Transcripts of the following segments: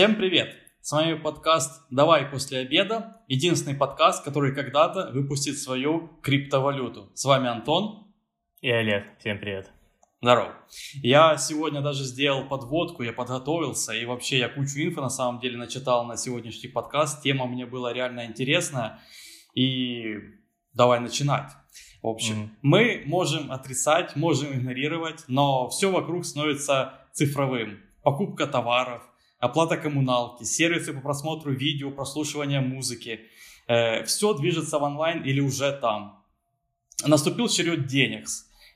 Всем привет! С вами подкаст «Давай после обеда», единственный подкаст, который когда-то выпустит свою криптовалюту. С вами Антон. И Олег. Всем привет. Здорово. Я сегодня даже сделал подводку, я подготовился, и вообще я кучу инфо на самом деле начитал на сегодняшний подкаст. Тема мне была реально интересная, и давай начинать. В общем, mm-hmm. мы можем отрицать, можем игнорировать, но все вокруг становится цифровым. Покупка товаров, оплата коммуналки, сервисы по просмотру видео, прослушивания музыки. Э, все движется в онлайн или уже там. Наступил черед денег.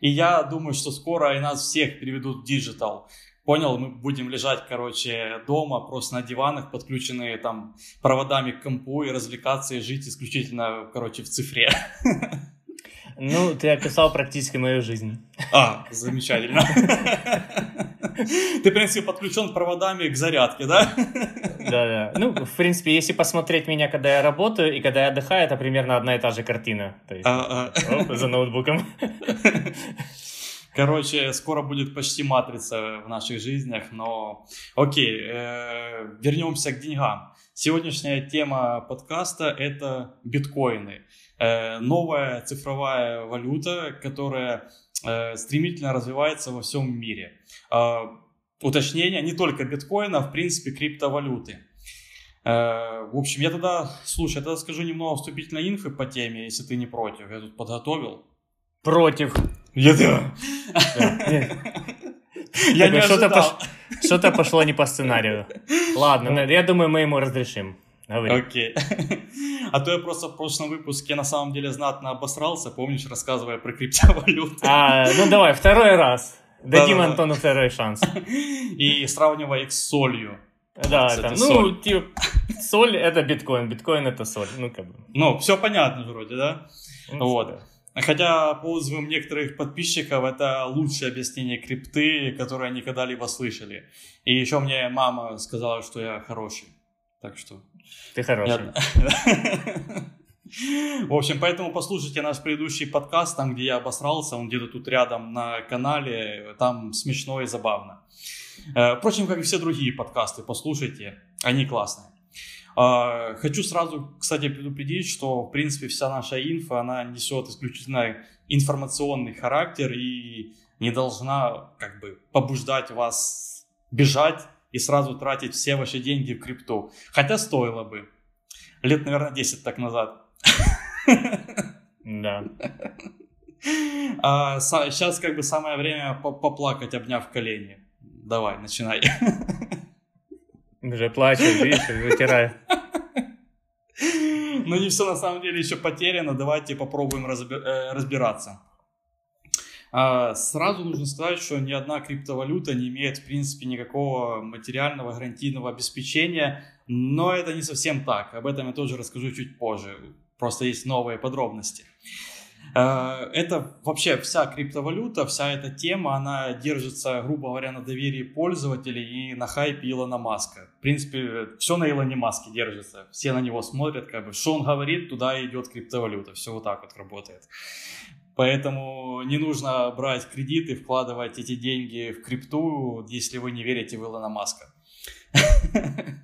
И я думаю, что скоро и нас всех переведут в digital. Понял, мы будем лежать, короче, дома, просто на диванах, подключенные там проводами к компу и развлекаться и жить исключительно, короче, в цифре. Ну, ты описал практически мою жизнь. А, замечательно. Ты, в принципе, подключен проводами к зарядке, да? Да, да. Ну, в принципе, если посмотреть меня, когда я работаю и когда я отдыхаю, это примерно одна и та же картина. То есть, а, а. Оп, за ноутбуком. Короче, скоро будет почти матрица в наших жизнях, но окей, э, вернемся к деньгам. Сегодняшняя тема подкаста – это биткоины. Э, новая цифровая валюта, которая э, стремительно развивается во всем мире. Э, уточнение, не только биткоина, а в принципе криптовалюты. Э, в общем, я тогда, слушай, я тогда скажу немного вступительной инфы по теме, если ты не против. Я тут подготовил. Против. Я да. Я не ожидал. Что-то пошло не по сценарию. Ладно, я думаю, мы ему разрешим. Окей. А то я просто в прошлом выпуске на самом деле знатно обосрался, помнишь, рассказывая про криптовалюту. А, ну давай, второй раз. Дадим да, Антону второй шанс. И сравнивая их с солью. Да, это, ну, соль. типа, соль это биткоин, биткоин это соль, ну как бы. Ну, все понятно вроде, да? Ну, вот. Да. Хотя, по отзывам некоторых подписчиков, это лучшее объяснение крипты, которое они когда-либо слышали. И еще мне мама сказала, что я хороший. Так что... Ты хороший. В общем, поэтому послушайте наш предыдущий подкаст, там, где я обосрался, он где-то тут рядом на канале, там смешно и забавно. Э, впрочем, как и все другие подкасты, послушайте, они классные. А, хочу сразу, кстати, предупредить, что, в принципе, вся наша инфа, она несет исключительно информационный характер и не должна, как бы, побуждать вас бежать и сразу тратить все ваши деньги в крипту. Хотя стоило бы. Лет, наверное, 10 так назад. Да. А, сейчас как бы самое время поплакать, обняв колени. Давай, начинай. Уже плачет, видишь, вытираю. Но не все на самом деле еще потеряно. Давайте попробуем э, разбираться. А, сразу нужно сказать, что ни одна криптовалюта не имеет, в принципе, никакого материального гарантийного обеспечения, но это не совсем так. Об этом я тоже расскажу чуть позже. Просто есть новые подробности. Э, это вообще вся криптовалюта, вся эта тема, она держится, грубо говоря, на доверии пользователей и на хайпе Илона Маска. В принципе, все на Илоне Маске держится. Все на него смотрят, как бы, что он говорит, туда идет криптовалюта. Все вот так вот работает. Поэтому не нужно брать кредиты, вкладывать эти деньги в крипту, если вы не верите в Илона Маска.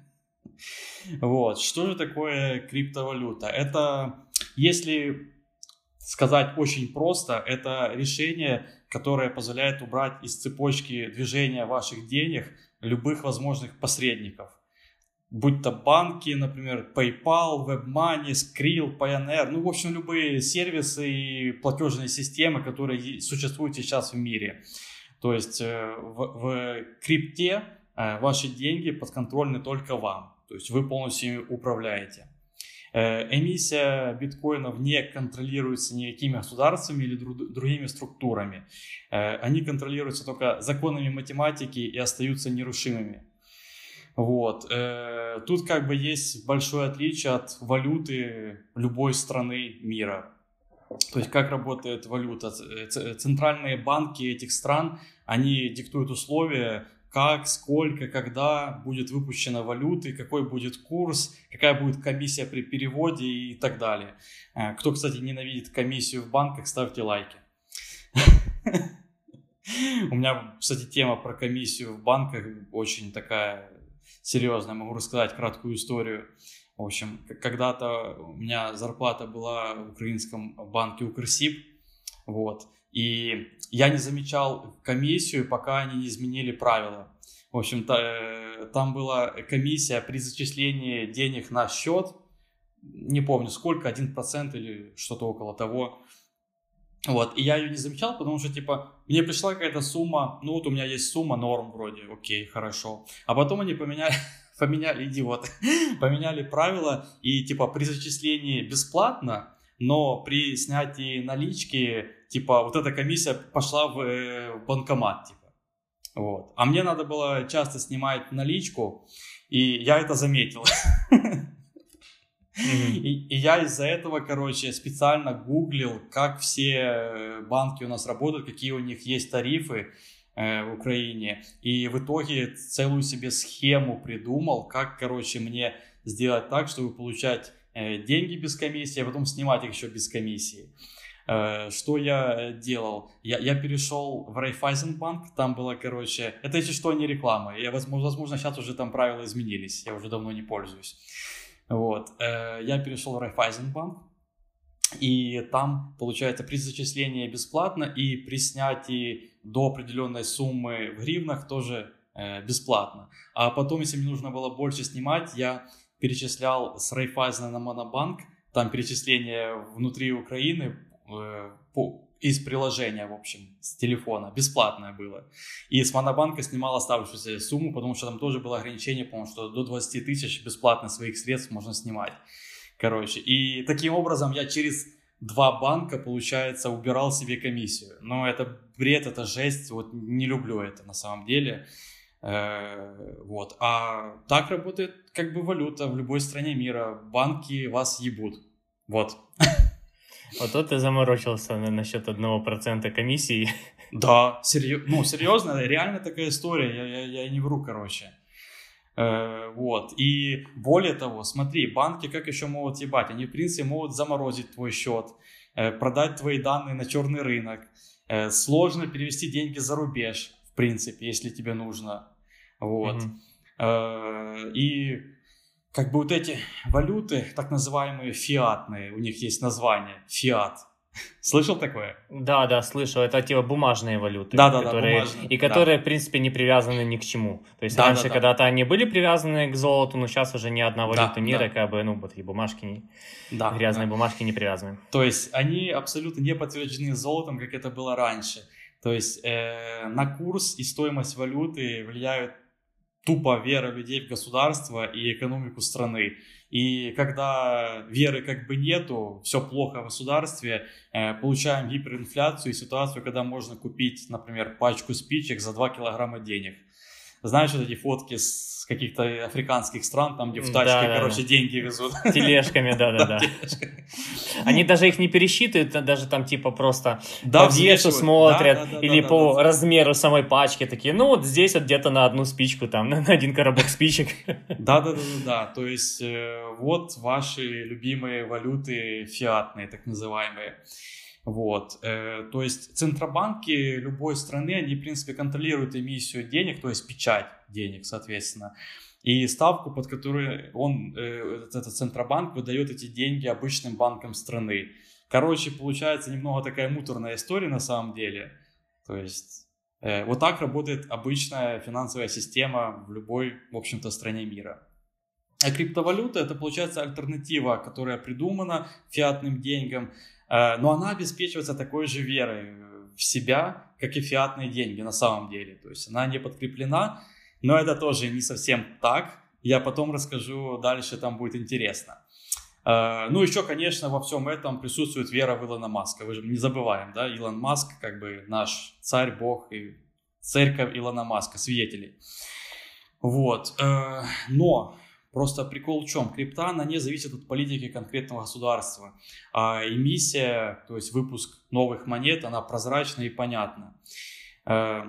Вот. Что же такое криптовалюта? Это если сказать очень просто, это решение, которое позволяет убрать из цепочки движения ваших денег любых возможных посредников. Будь то банки, например, PayPal, WebMoney, Skrill, Pioneer, ну, в общем, любые сервисы и платежные системы, которые существуют сейчас в мире. То есть э, в, в крипте э, ваши деньги подконтрольны только вам. То есть вы полностью управляете. Э, эмиссия биткоинов не контролируется никакими государствами или другими структурами. Они контролируются только законами математики и остаются нерушимыми. Вот. Э, тут как бы есть большое отличие от валюты любой страны мира. То есть как работает валюта? Центральные банки этих стран, они диктуют условия, как, сколько, когда будет выпущена валюты, какой будет курс, какая будет комиссия при переводе и так далее. Э, кто, кстати, ненавидит комиссию в банках, ставьте лайки. У меня, кстати, тема про комиссию в банках очень такая серьезно, могу рассказать краткую историю. В общем, когда-то у меня зарплата была в украинском банке Укрсиб, вот, и я не замечал комиссию, пока они не изменили правила. В общем-то, э, там была комиссия при зачислении денег на счет, не помню сколько, 1% или что-то около того. Вот, и я ее не замечал, потому что, типа, мне пришла какая-то сумма, ну вот у меня есть сумма, норм вроде, окей, хорошо. А потом они поменяли, поменяли, идиоты, поменяли правила, и, типа, при зачислении бесплатно, но при снятии налички, типа, вот эта комиссия пошла в, э, в банкомат, типа. Вот. А мне надо было часто снимать наличку, и я это заметил. И, и я из-за этого, короче, специально гуглил, как все э, банки у нас работают, какие у них есть тарифы э, в Украине. И в итоге целую себе схему придумал, как, короче, мне сделать так, чтобы получать э, деньги без комиссии, а потом снимать их еще без комиссии. Э, что я делал? Я, я перешел в Райфайзенбанк, там было, короче, это если что, не реклама. Я, возможно, возможно, сейчас уже там правила изменились, я уже давно не пользуюсь. Вот. Э, я перешел в Райфайзенбанк, и там, получается, при зачислении бесплатно, и при снятии до определенной суммы в гривнах тоже э, бесплатно. А потом, если мне нужно было больше снимать, я перечислял с Райфайзена на Монобанк, там перечисление внутри Украины э, по, из приложения, в общем, с телефона, бесплатное было. И с Монобанка снимал оставшуюся сумму, потому что там тоже было ограничение, потому что до 20 тысяч бесплатно своих средств можно снимать. Короче, и таким образом я через два банка, получается, убирал себе комиссию. Но это бред, это жесть, вот не люблю это на самом деле. Э, вот. А так работает как бы валюта в любой стране мира. Банки вас ебут. Вот. Вот тут ты заморочился на, насчет одного процента комиссии. Да, серьезно, ну, серьезно, реально такая история, я, я, я не вру, короче. Э, вот, и более того, смотри, банки как еще могут ебать? Они, в принципе, могут заморозить твой счет, э, продать твои данные на черный рынок. Э, сложно перевести деньги за рубеж, в принципе, если тебе нужно. Вот. Mm-hmm. И как бы вот эти валюты, так называемые фиатные, у них есть название, фиат. Слышал такое? Да, да, слышал. Это типа бумажные валюты. Да, да, которые, да, бумажные. И которые, да. в принципе, не привязаны ни к чему. То есть да, раньше да, да. когда-то они были привязаны к золоту, но сейчас уже ни одна валюта да, мира, да. как бы, ну, вот такие бумажки, не, да, грязные да. бумажки не привязаны. То есть они абсолютно не подтверждены золотом, как это было раньше. То есть э, на курс и стоимость валюты влияют тупо вера людей в государство и экономику страны. И когда веры как бы нету, все плохо в государстве, э, получаем гиперинфляцию и ситуацию, когда можно купить, например, пачку спичек за 2 килограмма денег. Знаешь, вот эти фотки с каких-то африканских стран, там, где в тачке, Да, короче, да. деньги везут. Тележками, да-да-да. Они даже их не пересчитывают, а даже там типа просто Да, по весу смотрят Да, да, да, или да, по да. размеру самой пачки такие, ну вот здесь вот где-то на одну спичку, там на один коробок спичек. Да, да, да, да, да. То есть э, вот ваши любимые валюты фиатные, так называемые. Вот. э, то есть центробанки любой страны, они, в принципе, контролируют эмиссию денег, то есть печать денег, соответственно. И ставку, под которую он, э, этот, центробанк выдает эти деньги обычным банкам страны. Короче, получается немного такая муторная история на самом деле. То есть э, вот так работает обычная финансовая система в любой, в общем-то, стране мира. А криптовалюта это получается альтернатива, которая придумана фиатным деньгам, но она обеспечивается такой же верой в себя, как и фиатные деньги на самом деле. То есть она не подкреплена, но это тоже не совсем так. Я потом расскажу дальше, там будет интересно. Э, Ну, еще, конечно, во всем этом присутствует вера в Илона Маска. Вы же не забываем, да, Илон Маск как бы наш царь, бог и церковь Илона Маска, свидетели. Вот. э, Но просто прикол в чем? Крипта, она не зависит от политики конкретного государства. А эмиссия, то есть выпуск новых монет, она прозрачна и понятна. Э,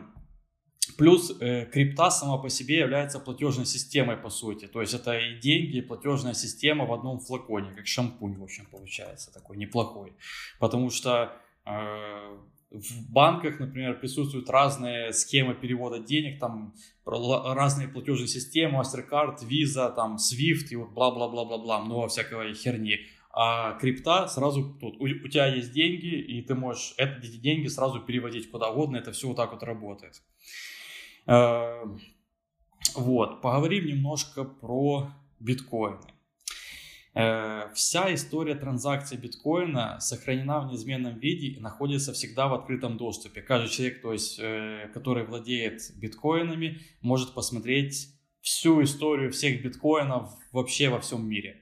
Плюс э, крипта сама по себе является платежной системой, по сути. То есть это и деньги, и платежная система в одном флаконе, как шампунь, в общем, получается, такой неплохой. Потому что э, в банках, например, присутствуют разные схемы перевода денег, там разные платежные системы, MasterCard, Visa, там Swift и вот бла-бла-бла-бла-бла, много всякой херни. А крипта сразу тут, у, у тебя есть деньги, и ты можешь эти деньги сразу переводить куда угодно, это все вот так вот работает. Э, вот, поговорим немножко про биткоины. Э, вся история транзакций биткоина сохранена в неизменном виде и находится всегда в открытом доступе. Каждый человек, то есть, э, который владеет биткоинами, может посмотреть всю историю всех биткоинов вообще во всем мире.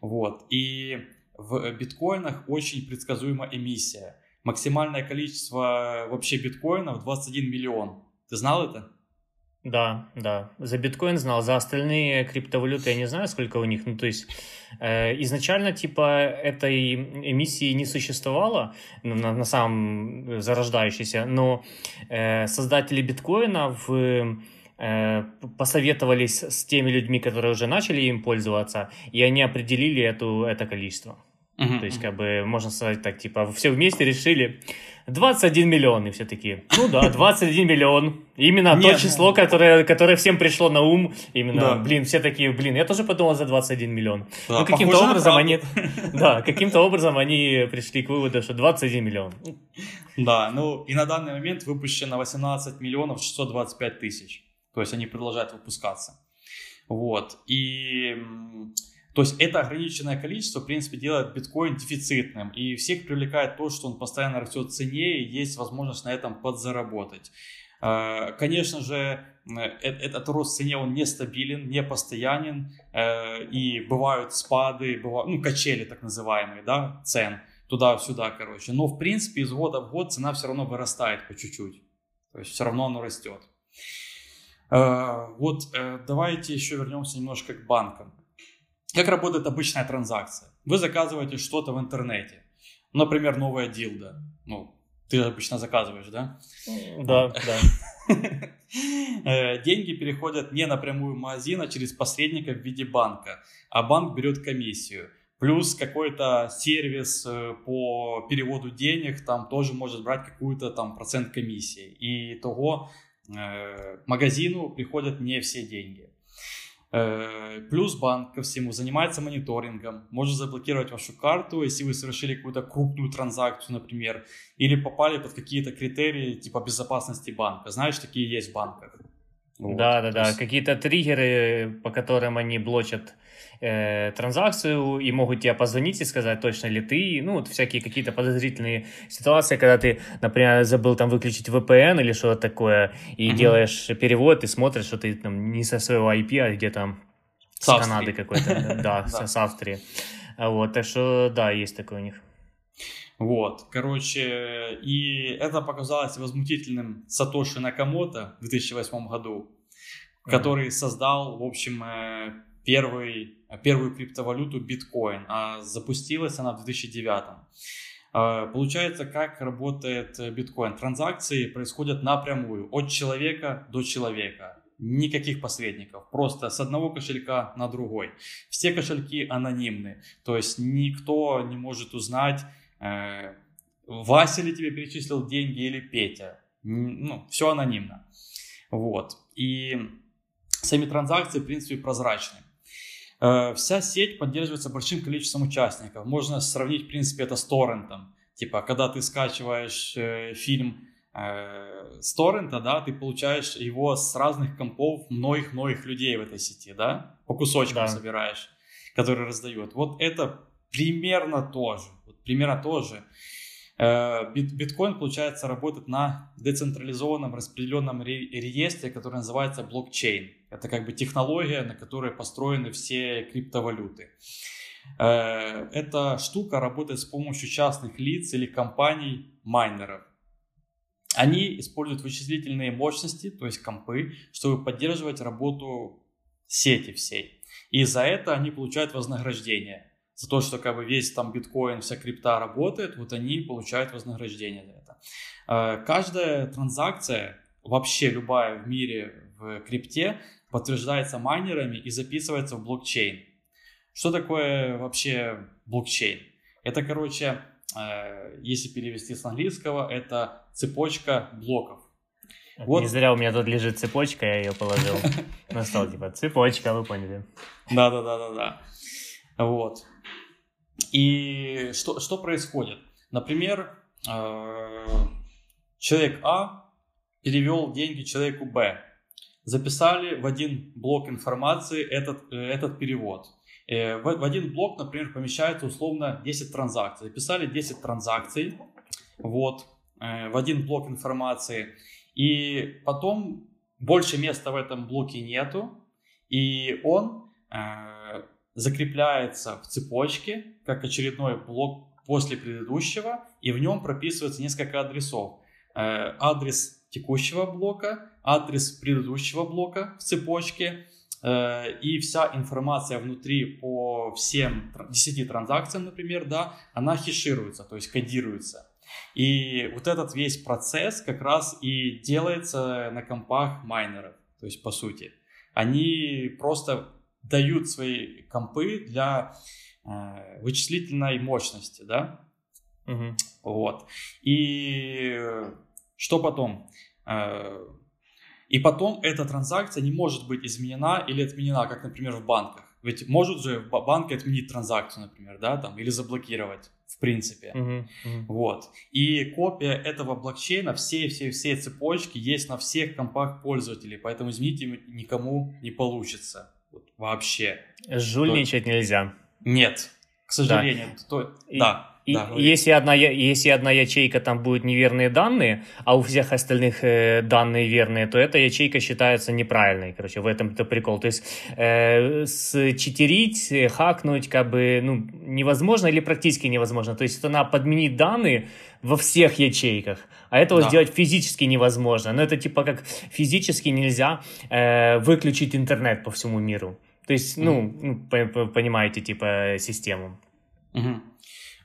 Вот. И в биткоинах очень предсказуема эмиссия. Максимальное количество вообще биткоинов 21 миллион. Ты знал это? Да, да. За биткоин знал, за остальные криптовалюты я не знаю, сколько у них. Ну, то есть э, изначально, типа, этой эмиссии не существовало, ну, на, на самом зарождающейся, но э, создатели биткоина в э, посоветовались с теми людьми, которые уже начали им пользоваться, и они определили эту, это количество. Uh-huh, То есть, как бы, можно сказать так, типа, все вместе решили 21 миллион, и все такие, ну да, 21 миллион. Именно Нет, то число, которое, которое всем пришло на ум. Именно, да. блин, все такие, блин, я тоже подумал за 21 миллион. Да, ну, каким-то образом они, да, каким-то образом они пришли к выводу, что 21 миллион. Да, ну, и на данный момент выпущено 18 миллионов 625 тысяч. То есть, они продолжают выпускаться. Вот, и то есть это ограниченное количество, в принципе, делает биткоин дефицитным. И всех привлекает то, что он постоянно растет в цене, и есть возможность на этом подзаработать. А, конечно же, э, этот рост в цене, он нестабилен, не постоянен, э, и бывают спады, бывают, ну, качели так называемые, да, цен, туда-сюда, короче. Но, в принципе, из года в год цена все равно вырастает по чуть-чуть. То есть все равно оно растет. А, вот э, давайте еще вернемся немножко к банкам. Как работает обычная транзакция? Вы заказываете что-то в интернете. Например, новая дилда. Ну, ты обычно заказываешь, да? Да, да. Э, деньги переходят не напрямую в магазин, а через посредника в виде банка. А банк берет комиссию. Плюс какой-то сервис э, по переводу денег там тоже может брать какую-то там процент комиссии. И того э, магазину приходят не все деньги. Э, плюс банк ко всему занимается мониторингом, может заблокировать вашу карту, если вы совершили какую-то крупную транзакцию, например, или попали под какие-то критерии типа безопасности банка. Знаешь, такие есть в банках. Вот. Да, да, да. Есть... Какие-то триггеры, по которым они блочат э, транзакцию и могут тебе позвонить и сказать, точно ли ты. Ну, вот всякие какие-то подозрительные ситуации, когда ты, например, забыл там выключить VPN или что-то такое, и uh-huh. делаешь перевод, и смотришь, что ты там не со своего IP, а где там с, с Канады какой-то. Да, с Австрии. Вот, так что, да, есть такое у них. Вот, короче, и это показалось возмутительным Сатоши Накамото в 2008 году, который создал, в общем, э, первый, первую криптовалюту биткоин, а запустилась она в 2009. А, получается, как работает биткоин. Транзакции происходят напрямую, от человека до человека. Никаких посредников, просто с одного кошелька на другой. Все кошельки анонимны, то есть никто не может узнать, э, Вася ли тебе перечислил деньги или Петя. Ну, все анонимно. Вот. И сами транзакции, в принципе, прозрачны. Э, вся сеть поддерживается большим количеством участников. Можно сравнить, в принципе, это с торрентом. Типа, когда ты скачиваешь э, фильм э, с торрента, да, ты получаешь его с разных компов многих-многих людей в этой сети, да, по кусочкам да. собираешь, которые раздают. Вот это примерно тоже, вот примерно тоже. Э, биткоин, получается, работает на децентрализованном распределенном реестре, который называется блокчейн. Это как бы технология, на которой построены все криптовалюты. Э, эта штука работает с помощью частных лиц или компаний майнеров. Они используют вычислительные мощности, то есть компы, чтобы поддерживать работу сети всей. И за это они получают вознаграждение за то, что как бы весь там биткоин, вся крипта работает, вот они получают вознаграждение за это. Э, каждая транзакция, вообще любая в мире в крипте, подтверждается майнерами и записывается в блокчейн. Что такое вообще блокчейн? Это, короче, э, если перевести с английского, это цепочка блоков. Вот. Не зря у меня тут лежит цепочка, я ее положил на стол, типа цепочка, вы поняли. Да-да-да-да-да. Вот. И что, что происходит? Например, э, человек А перевел деньги человеку Б. Записали в один блок информации этот, э, этот перевод. Э, в, один блок, например, помещается условно 10 транзакций. Записали 10 транзакций вот, в один блок информации. И потом больше места в этом блоке нету. И он закрепляется в цепочке, как очередной блок после предыдущего, и в нем прописывается несколько адресов. Э, адрес текущего блока, адрес предыдущего блока в цепочке, э, и вся информация внутри по всем 10 транзакциям, например, да, она хешируется, то есть кодируется. И вот этот весь процесс как раз и делается на компах майнеров, то есть по сути. Они просто дают свои компы для э, вычислительной мощности, да. Угу. Вот. И что потом? Э, и потом эта транзакция не может быть изменена или отменена, как, например, в банках. Ведь может же банк отменить транзакцию, например, да, там, или заблокировать, в принципе. Uh-huh, uh-huh. Вот. И копия этого блокчейна, все-все-все цепочки есть на всех компах пользователей, поэтому изменить никому не получится. Вот, вообще. Жульничать То... нельзя. Нет, к сожалению. Да. То... И... да. И, если, одна, если одна ячейка там будет неверные данные, а у всех остальных э, данные верные, то эта ячейка считается неправильной. Короче, в этом это прикол. То есть э, считерить, э, хакнуть как бы ну, невозможно или практически невозможно. То есть она подменит данные во всех ячейках, а этого да. сделать физически невозможно. Но это типа как физически нельзя э, выключить интернет по всему миру. То есть, mm-hmm. ну, понимаете, типа, систему. Mm-hmm.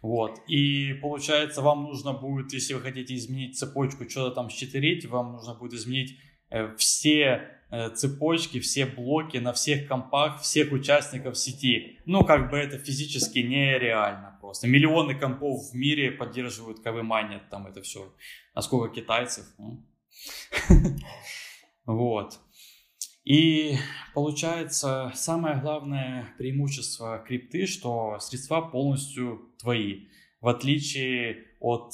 Вот. И получается, вам нужно будет, если вы хотите изменить цепочку, что-то там считерить, вам нужно будет изменить э, все э, цепочки, все блоки на всех компах, всех участников сети. Ну, как бы это физически нереально просто. Миллионы компов в мире поддерживают КВ майнят там это все. А сколько китайцев? Вот. И получается, самое главное преимущество крипты, что средства полностью твои, в отличие от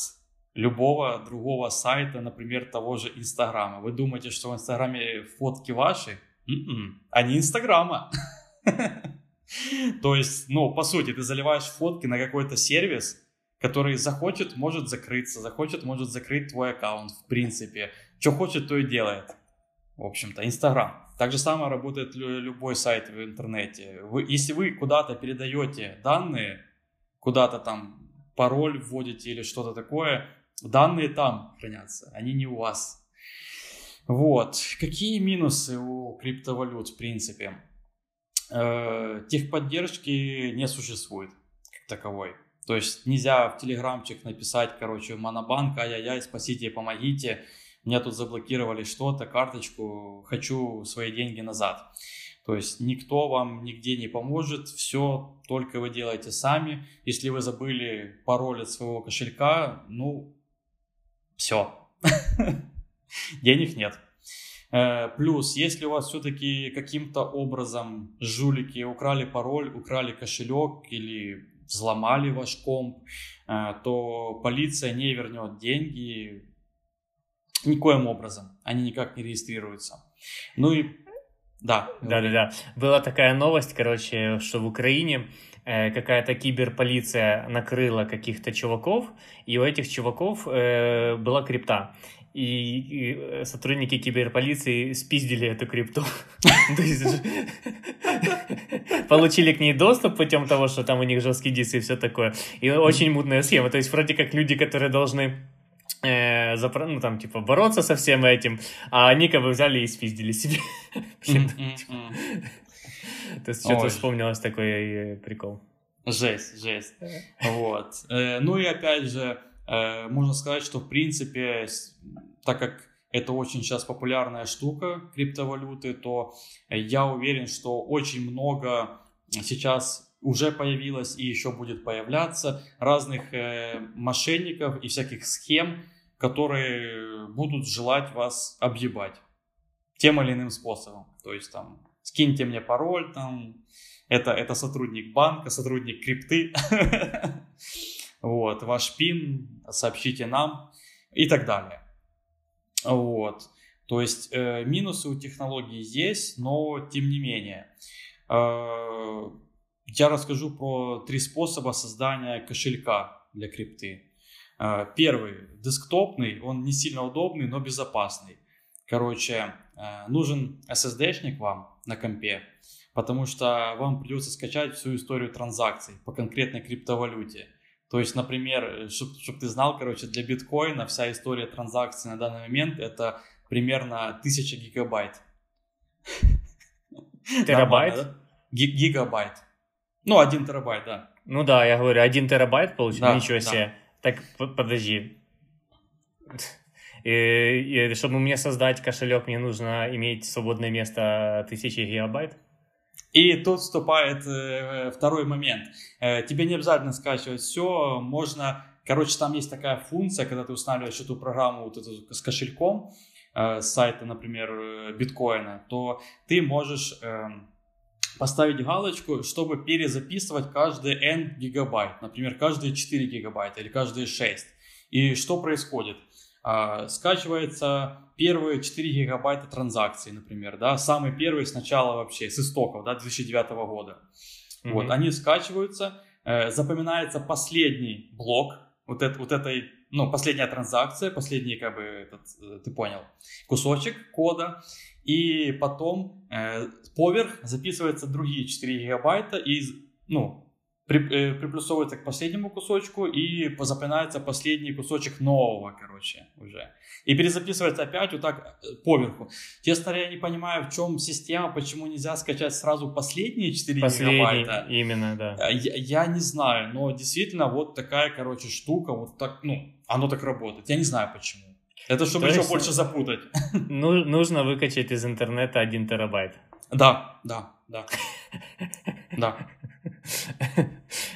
любого другого сайта, например, того же Инстаграма. Вы думаете, что в Инстаграме фотки ваши? М-м, они Инстаграма. То есть, ну, по сути, ты заливаешь фотки на какой-то сервис, который захочет, может закрыться, захочет, может закрыть твой аккаунт, в принципе. Что хочет, то и делает. В общем-то, Инстаграм. Так же самое работает любой сайт в интернете. Вы, если вы куда-то передаете данные, куда-то там пароль вводите или что-то такое, данные там хранятся, они не у вас. Вот. Какие минусы у криптовалют в принципе? Э, техподдержки не существует как таковой. То есть нельзя в телеграмчик написать, короче, монобанк, ай-яй-яй, спасите, помогите меня тут заблокировали что-то, карточку, хочу свои деньги назад. То есть никто вам нигде не поможет, все только вы делаете сами. Если вы забыли пароль от своего кошелька, ну, все, денег нет. Э, плюс, если у вас все-таки каким-то образом жулики украли пароль, украли кошелек или взломали ваш комп, э, то полиция не вернет деньги, Никоим образом. Они никак не регистрируются. Ну и да. Да-да-да. Была такая новость, короче, что в Украине э, какая-то киберполиция накрыла каких-то чуваков, и у этих чуваков э, была крипта. И, и э, сотрудники киберполиции спиздили эту крипту. Получили к ней доступ путем того, что там у них жесткий диск и все такое. И очень мутная схема. То есть вроде как люди, которые должны э, запро... ну, там, типа, бороться со всем этим, а они как бы взяли и спиздили себе. То есть что-то вспомнилось такой э, прикол. Жесть, жесть. Вот. Э, ну и опять же, э, можно сказать, что в принципе, так как это очень сейчас популярная штука, криптовалюты, то я уверен, что очень много сейчас уже появилось и еще будет появляться разных э, мошенников и всяких схем, которые будут желать вас объебать тем или иным способом. То есть там скиньте мне пароль, там это, это сотрудник банка, сотрудник крипты, вот, ваш пин, сообщите нам и так далее. Вот. То есть э, минусы у технологии есть, но тем не менее. Э, я расскажу про три способа создания кошелька для крипты. Э, первый, десктопный, он не сильно удобный, но безопасный. Короче, э, нужен SSD-шник вам на компе, потому что вам придется скачать всю историю транзакций по конкретной криптовалюте. То есть, например, чтобы чтоб ты знал, короче, для биткоина вся история транзакций на данный момент это примерно 1000 гигабайт. Терабайт? Гигабайт. Ну, один терабайт, да. Ну да, я говорю, один терабайт получил, да, ничего себе. Да. Так, подожди. И, и чтобы мне создать кошелек, мне нужно иметь свободное место 1000 гигабайт? И тут вступает э, второй момент. Э, тебе не обязательно скачивать все, можно... Короче, там есть такая функция, когда ты устанавливаешь эту программу вот эту, с кошельком, э, с сайта, например, э, биткоина, то ты можешь э, поставить галочку, чтобы перезаписывать каждые n гигабайт, например, каждые 4 гигабайта или каждые 6. И что происходит? А, скачивается первые 4 гигабайта транзакций, например, да, самый первый сначала вообще, с истоков, да, 2009 года. Mm-hmm. Вот, они скачиваются, э, запоминается последний блок вот, это, вот этой, ну, последняя транзакция, последний, как бы, этот, э, ты понял, кусочек кода, и потом э, поверх записываются другие 4 гигабайта, и, ну, при, э, приплюсовывается к последнему кусочку и запоминается последний кусочек нового, короче, уже. И перезаписывается опять вот так э, поверху. Честно говоря, я не понимаю, в чем система, почему нельзя скачать сразу последние 4 Последний, гигабайта. именно, да. Э, я, я не знаю, но действительно вот такая, короче, штука, вот так, ну, оно так работает. Я не знаю почему. Это чтобы То еще больше запутать. Ну, нужно выкачать из интернета 1 терабайт. Да, да, да. Да.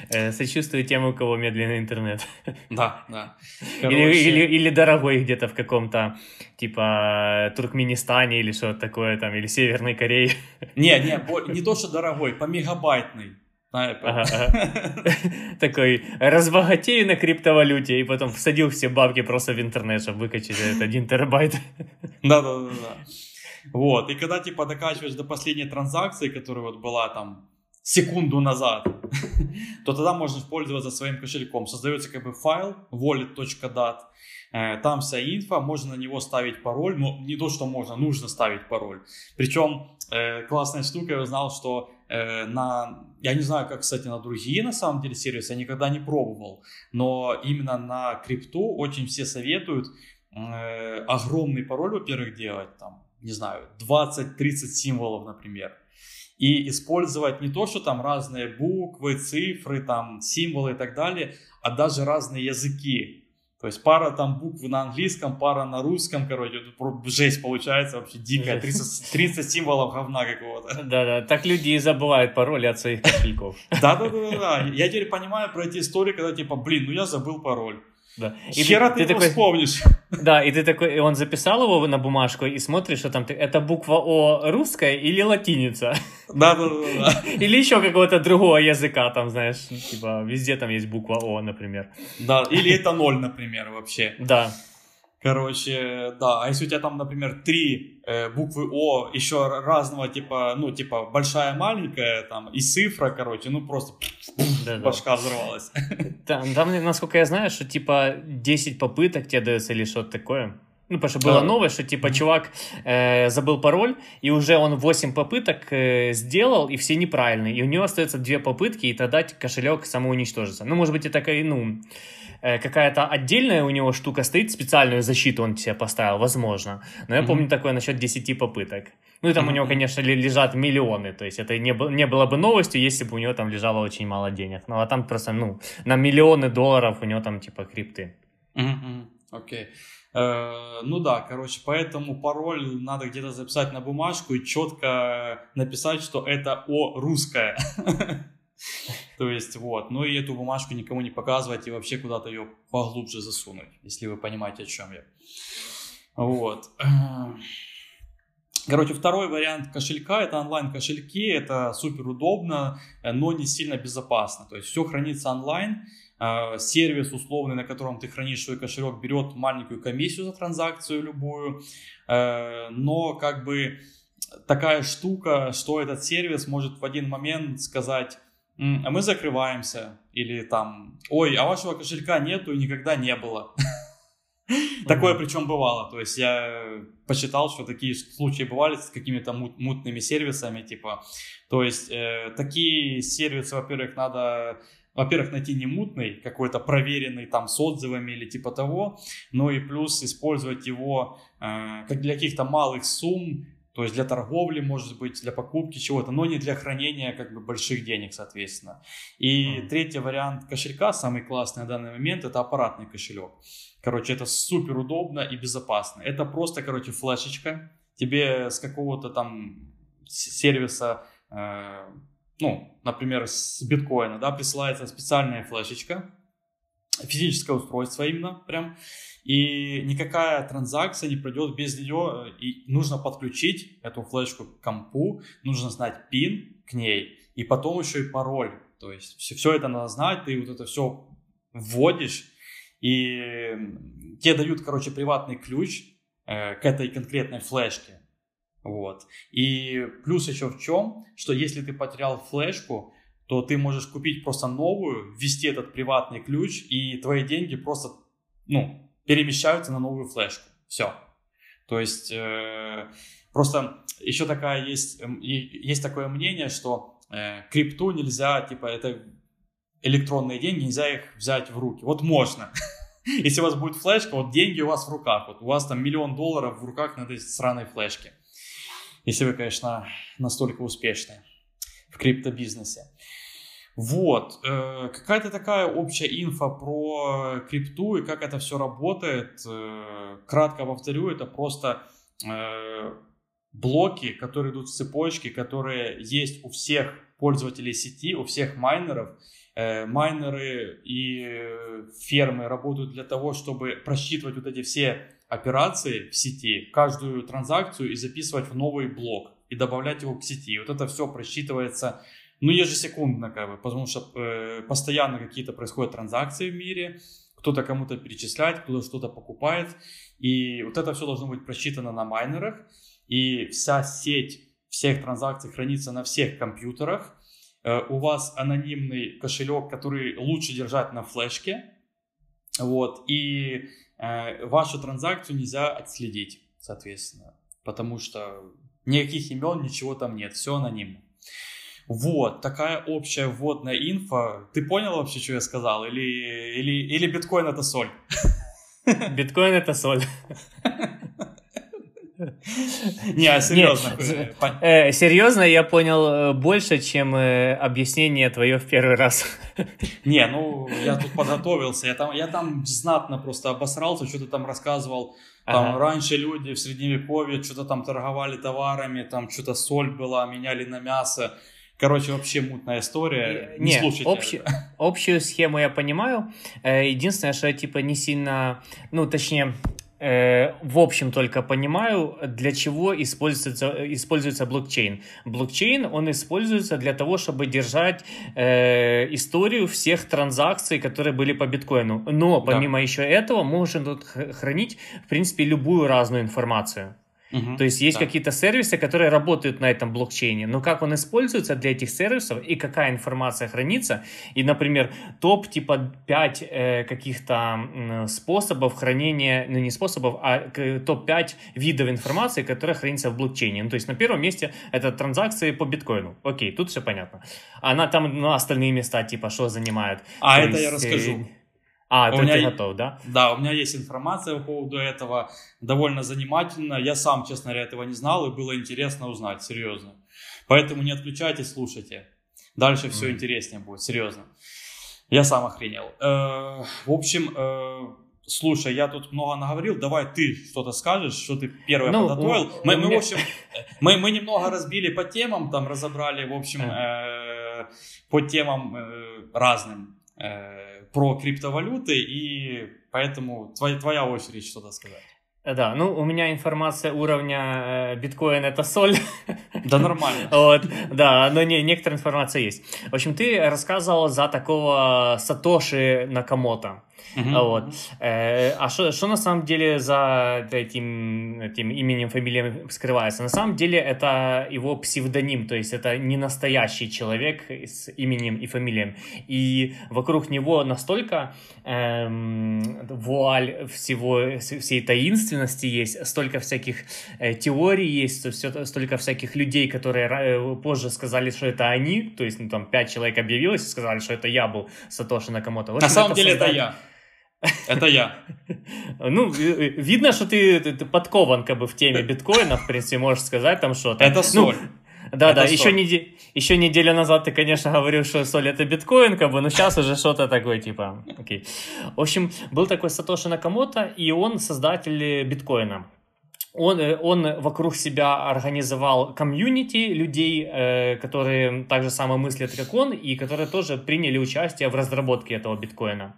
Э, сочувствую тем, у кого медленный интернет. Да, да. Короче... Или, или, или дорогой где-то в каком-то, типа, Туркменистане или что-то такое там, или Северной Корее. Не, не, не то, что дорогой, по мегабайтный. Ага, ага. Такой, разбогатею на криптовалюте, и потом всадил все бабки просто в интернет, чтобы выкачать этот один терабайт. Да-да-да. Вот, и когда, типа, докачиваешь до последней транзакции, которая вот была там секунду назад, то тогда можно пользоваться своим кошельком. Создается как бы файл wallet.dat, э, там вся инфа, можно на него ставить пароль, но не то, что можно, нужно ставить пароль. Причем э, классная штука, я узнал, что на, я не знаю, как, кстати, на другие на самом деле сервисы, я никогда не пробовал, но именно на крипту очень все советуют огромный пароль, во-первых, делать, там, не знаю, 20-30 символов, например и использовать не то, что там разные буквы, цифры, там символы и так далее, а даже разные языки. То есть пара там букв на английском, пара на русском, короче, жесть получается вообще дикая, 30, 30 символов говна какого-то. Да-да, так люди и забывают пароли от своих кошельков. Да-да-да, я теперь понимаю про эти истории, когда типа, блин, ну я забыл пароль. Да. И Хера ты, ты, ты такой, вспомнишь. Да, и ты такой, и он записал его на бумажку и смотришь, что там, это буква О русская или латиница? Да, да, да. да. Или еще какого-то другого языка, там, знаешь, типа, везде там есть буква О, например. Да, или это ноль, например, вообще. Да. Короче, да, а если у тебя там, например, три э, буквы О, еще разного типа, ну, типа большая, маленькая, там, и цифра, короче, ну, просто да, башка взорвалась. Там, там, насколько я знаю, что, типа, 10 попыток тебе дается или что-то такое. Ну, потому что было да. новое, что типа чувак э, забыл пароль, и уже он 8 попыток э, сделал, и все неправильные. И у него остается 2 попытки, и тогда кошелек самоуничтожится. Ну, может быть, это такая, ну, какая-то отдельная у него штука стоит, специальную защиту он себе поставил, возможно. Но я mm-hmm. помню такое насчет 10 попыток. Ну и там mm-hmm. у него, конечно, лежат миллионы, то есть это не, было, не было бы новостью, если бы у него там лежало очень мало денег. Ну а там просто, ну, на миллионы долларов у него там типа крипты. Окей. Mm-hmm. Okay. Э, ну да, короче, поэтому пароль надо где-то записать на бумажку и четко написать, что это о русское. То есть вот, ну и эту бумажку никому не показывать и вообще куда-то ее поглубже засунуть, если вы понимаете, о чем я. Вот. Короче, второй вариант кошелька это онлайн кошельки, это супер удобно, но не сильно безопасно. То есть все хранится онлайн, а, сервис условный, на котором ты хранишь свой кошелек, берет маленькую комиссию за транзакцию любую, э, но как бы такая штука, что этот сервис может в один момент сказать, а мы закрываемся, или там, ой, а вашего кошелька нету и никогда не было. Такое причем бывало, то есть я посчитал, что такие случаи бывали с какими-то мутными сервисами, типа, то есть э, такие сервисы, во-первых, надо во-первых, найти не мутный, какой-то проверенный там с отзывами или типа того, но и плюс использовать его э, как для каких-то малых сумм, то есть для торговли, может быть, для покупки чего-то, но не для хранения как бы больших денег, соответственно. И mm. третий вариант кошелька, самый классный на данный момент, это аппаратный кошелек. Короче, это супер удобно и безопасно. Это просто, короче, флешечка. Тебе с какого-то там сервиса э, ну, например, с биткоина, да, присылается специальная флешечка, физическое устройство именно прям, и никакая транзакция не пройдет без нее, и нужно подключить эту флешку к компу, нужно знать пин к ней, и потом еще и пароль, то есть все, все это надо знать, ты вот это все вводишь, и тебе дают, короче, приватный ключ э, к этой конкретной флешке, вот. И плюс еще в чем, что если ты потерял флешку, то ты можешь купить просто новую, ввести этот приватный ключ, и твои деньги просто, ну, перемещаются на новую флешку. Все. То есть э, просто еще такая есть, э, есть такое мнение, что э, крипту нельзя, типа, это электронные деньги, нельзя их взять в руки. Вот можно. Если у вас будет флешка, вот деньги у вас в руках, вот у вас там миллион долларов в руках на этой сраной флешке. Если вы, конечно, настолько успешны в криптобизнесе. Вот, э, какая-то такая общая инфа про крипту и как это все работает. Э, кратко повторю, это просто э, блоки, которые идут в цепочке, которые есть у всех пользователей сети, у всех майнеров. Майнеры и фермы работают для того, чтобы просчитывать вот эти все операции в сети, каждую транзакцию и записывать в новый блок и добавлять его к сети. И вот это все просчитывается ну, ежесекундно, как бы, потому что э, постоянно какие-то происходят транзакции в мире, кто-то кому-то перечисляет, кто-то что-то покупает, и вот это все должно быть просчитано на майнерах, и вся сеть всех транзакций хранится на всех компьютерах, э, у вас анонимный кошелек, который лучше держать на флешке, вот, и Э, вашу транзакцию нельзя отследить, соответственно, потому что никаких имен, ничего там нет, все анонимно. Вот, такая общая вводная инфа. Ты понял вообще, что я сказал? Или, или, или биткоин это соль? Биткоин это соль. Не, а серьезно. Э, серьезно, я понял э, больше, чем э, объяснение твое в первый раз. Не, ну я тут подготовился, я там, я там знатно просто обосрался, что-то там рассказывал. Там ага. раньше люди в средневековье что-то там торговали товарами, там что-то соль была, меняли на мясо. Короче, вообще мутная история. Не, не слушайте. Общ, общую схему я понимаю. Единственное, что я типа не сильно, ну, точнее, Э, в общем только понимаю, для чего используется, используется блокчейн. Блокчейн, он используется для того, чтобы держать э, историю всех транзакций, которые были по биткоину. Но помимо да. еще этого, можно тут хранить, в принципе, любую разную информацию. Угу, То есть есть да. какие-то сервисы, которые работают на этом блокчейне, но как он используется для этих сервисов и какая информация хранится, и, например, топ типа 5 э, каких-то способов хранения, ну не способов, а топ-5 видов информации, которая хранится в блокчейне. Ну, то есть на первом месте это транзакции по биткоину. Окей, тут все понятно. Она там, ну, остальные места типа что занимает. А то это есть, я расскажу. А, у меня, готов, да? Да, у меня есть информация по поводу этого, довольно занимательно. Я сам, честно говоря, этого не знал, и было интересно узнать, серьезно. Поэтому не отключайтесь, слушайте. Дальше все mm. интереснее будет, серьезно. Я сам охренел. Э, в общем, э, слушай, я тут много наговорил, давай ты что-то скажешь, что ты первое ну, подготовил. У, мы, у мы, меня... в общем, мы, мы немного разбили по темам, там разобрали, в общем, э, по темам э, разным э, про криптовалюты, и поэтому твоя, твоя очередь что-то сказать. Да, ну у меня информация уровня э, биткоин это соль. Да нормально. Вот, да, но не, некоторая информация есть. В общем, ты рассказывал за такого Сатоши Накамото. Uh-huh. Вот. Э, а что на самом деле за этим, этим именем, фамилией скрывается? На самом деле это его псевдоним, то есть это не настоящий человек с именем и фамилией. И вокруг него настолько эм, вуаль всего, всей таинственности есть, столько всяких э, теорий есть, все, столько всяких людей, которые э, позже сказали, что это они, то есть ну, там пять человек объявилось и сказали, что это я был Сатоши Накамото. На самом деле создатель... это я. Это я. Ну, видно, что ты, ты, ты подкован как бы в теме биткоина, в принципе, можешь сказать там что-то. Это ну, соль. Ну, да, это да, еще, неде... еще неделю назад ты, конечно, говорил, что соль это биткоин, как бы, но сейчас уже что-то такое, типа, окей. В общем, был такой Сатоши Накамото, и он создатель биткоина он, э, он вокруг себя организовал комьюнити людей, э, которые так же само мыслят, как он, и которые тоже приняли участие в разработке этого биткоина.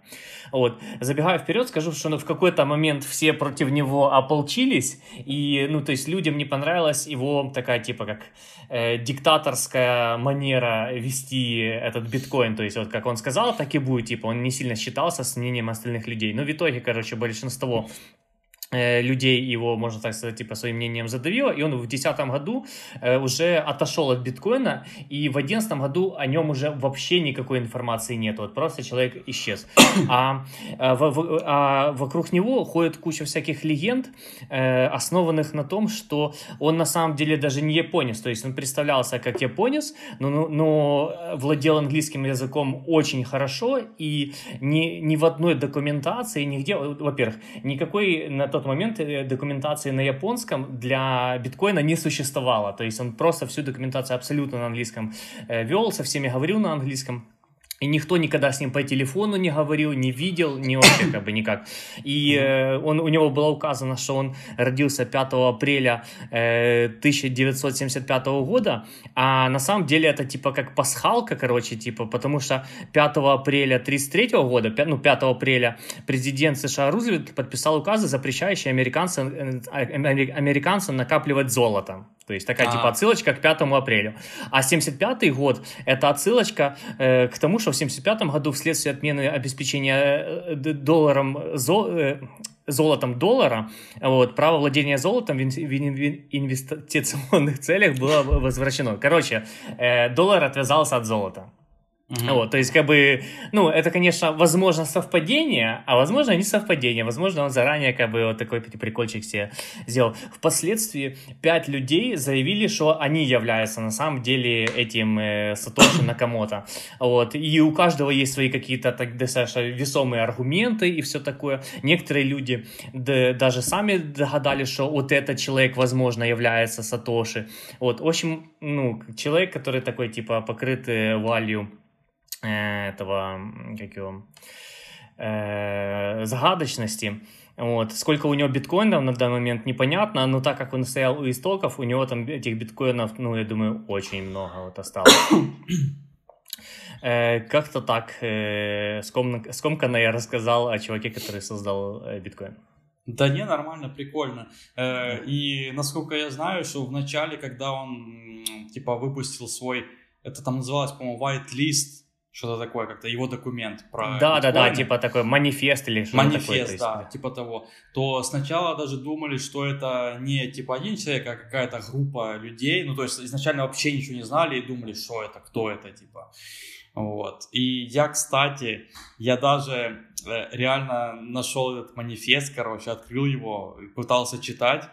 Вот. Забегая вперед, скажу, что ну, в какой-то момент все против него ополчились, и, ну, то есть людям не понравилась его такая, типа, как э, диктаторская манера вести этот биткоин, то есть вот как он сказал, так и будет, типа, он не сильно считался с мнением остальных людей. Но в итоге, короче, большинство людей его, можно так сказать, типа своим мнением задавило, и он в 2010 году э, уже отошел от биткоина, и в 2011 году о нем уже вообще никакой информации нет, вот просто человек исчез. А, а, в, а вокруг него ходит куча всяких легенд, э, основанных на том, что он на самом деле даже не японец, то есть он представлялся как японец, но, но, но владел английским языком очень хорошо, и ни, ни в одной документации, нигде, во-первых, никакой на тот момент э, документации на японском для биткоина не существовало. То есть он просто всю документацию абсолютно на английском э, вел, со всеми говорил на английском. И никто никогда с ним по телефону не говорил, не видел, не вообще как бы никак. И э, он, у него было указано, что он родился 5 апреля э, 1975 года, а на самом деле это типа как пасхалка, короче, типа, потому что 5 апреля 1933 года, 5, ну 5 апреля президент США Рузвельт подписал указы, запрещающие американцам, э, американцам накапливать золото. То есть такая типа а. отсылочка к 5 апреля. А 75 год это отсылочка э, к тому, что в 75 году вследствие отмены обеспечения э, долларом зо, э, золотом доллара, вот, право владения золотом в, инвестиционных целях было возвращено. Короче, э, доллар отвязался от золота. Угу. Вот, то есть, как бы, ну, это, конечно, возможно совпадение, а возможно не совпадение. Возможно, он заранее, как бы, вот такой прикольчик себе сделал. Впоследствии пять людей заявили, что они являются на самом деле этим э, Сатоши Накамото. Вот, и у каждого есть свои какие-то так достаточно весомые аргументы и все такое. Некоторые люди да, даже сами догадались, что вот этот человек, возможно, является Сатоши. Вот, в общем, ну, человек, который такой, типа, покрытый вуалью этого, как его, э, загадочности. Вот. Сколько у него биткоинов на данный момент непонятно, но так как он стоял у истоков, у него там этих биткоинов, ну, я думаю, очень много вот осталось. Э, как-то так э, скомканно я рассказал о чуваке, который создал э, биткоин. Да не, нормально, прикольно. Э, и насколько я знаю, что в начале, когда он типа выпустил свой, это там называлось, по-моему, white list, что-то такое, как-то его документ про Да, да, да, типа такой манифест или что-то манифест, такое. Манифест, да, типа того. То сначала даже думали, что это не типа один человек, а какая-то группа людей. Ну, то есть изначально вообще ничего не знали и думали, что это, кто это, типа. Вот. И я, кстати, я даже э, реально нашел этот манифест, короче, открыл его, пытался читать.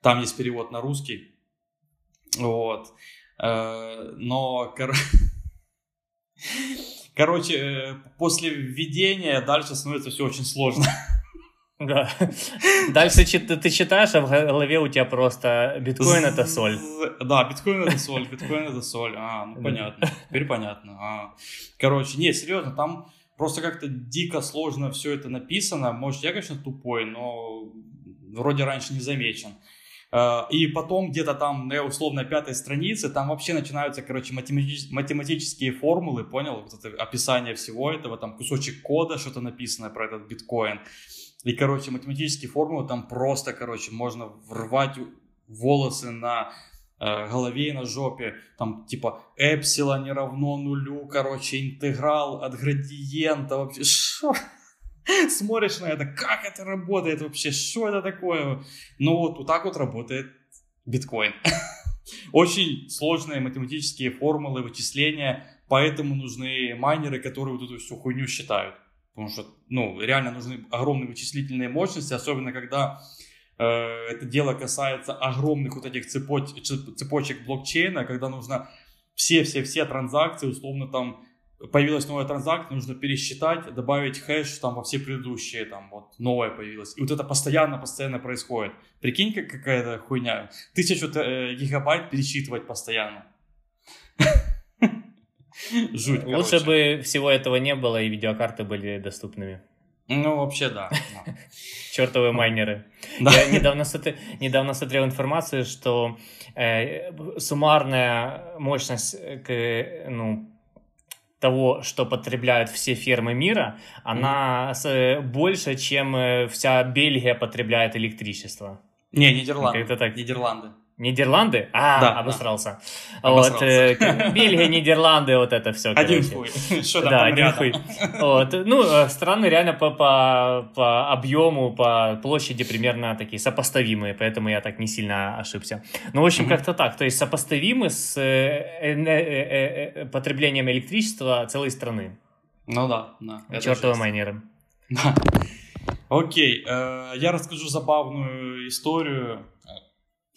Там есть перевод на русский. Вот. Э, но, короче Короче, э, после введения дальше становится все очень сложно. Да. Дальше ты читаешь, а в голове у тебя просто биткоин это соль. Да, биткоин это соль, биткоин это соль. А, ну понятно. Теперь понятно. А. Короче, не, серьезно, там просто как-то дико сложно все это написано. Может, я, конечно, тупой, но вроде раньше не замечен. Э, и потом где-то там на условно пятой странице там вообще начинаются, короче, математические, формулы, понял? Вот это описание всего этого, там кусочек кода, что-то написано про этот биткоин. И, короче, математические формулы там просто, короче, можно врывать волосы на э, голове и на жопе. Там типа эпсилон не равно нулю, короче, интеграл от градиента. Вообще, что? Смотришь на это, как это работает вообще, что это такое? Ну вот, вот так вот работает биткоин. Очень сложные математические формулы, вычисления, поэтому нужны майнеры, которые вот эту всю хуйню считают. Потому что, ну, реально нужны огромные вычислительные мощности, особенно когда э, это дело касается огромных вот этих цепоч, цепочек блокчейна, когда нужно все-все-все транзакции, условно там появилась новая транзакция, нужно пересчитать, добавить хэш там во все предыдущие, там вот новая появилась. И вот это постоянно-постоянно происходит. Прикинь, как какая-то хуйня. Тысячу э, гигабайт пересчитывать постоянно. Жуть, Лучше бы всего этого не было, и видеокарты были доступными. Ну, вообще, да. Чертовы майнеры. Я недавно, недавно смотрел информацию, что э, суммарная мощность э, ну, того, что потребляют все фермы мира, она mm. больше, чем э, вся Бельгия потребляет электричество. Не, Нидерланды. Это так. Нидерланды. Нидерланды? А, да, обосрался. Да. Вот, э, Бельгия, Нидерланды, вот это все. Один хуй. Что там да, один хуй. Вот. Ну, э, страны реально по, по, по объему, по площади примерно такие сопоставимые, поэтому я так не сильно ошибся. Ну, в общем, mm-hmm. как-то так. То есть сопоставимы с э, э, потреблением электричества целой страны. Ну да, да. Чертовы майнеры. Да. Окей, я расскажу забавную историю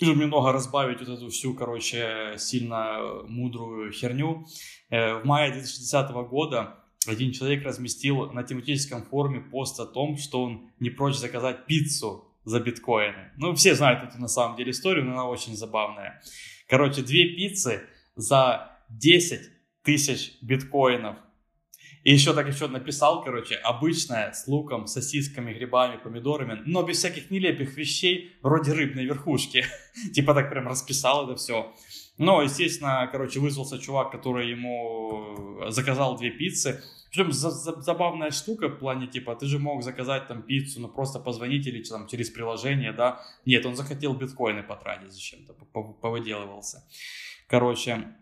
чтобы немного разбавить вот эту всю, короче, сильно мудрую херню, э, в мае 2010 года один человек разместил на тематическом форуме пост о том, что он не прочь заказать пиццу за биткоины. Ну, все знают эту на самом деле историю, но она очень забавная. Короче, две пиццы за 10 тысяч биткоинов – и еще так еще написал, короче, обычная, с луком, сосисками, грибами, помидорами, но без всяких нелепых вещей, вроде рыбной верхушки. типа так прям расписал это все. Но, естественно, короче, вызвался чувак, который ему заказал две пиццы. Причем за за забавная штука в плане, типа, ты же мог заказать там пиццу, ну просто позвонить или там через приложение, да. Нет, он захотел биткоины потратить зачем-то, повыделывался. Короче,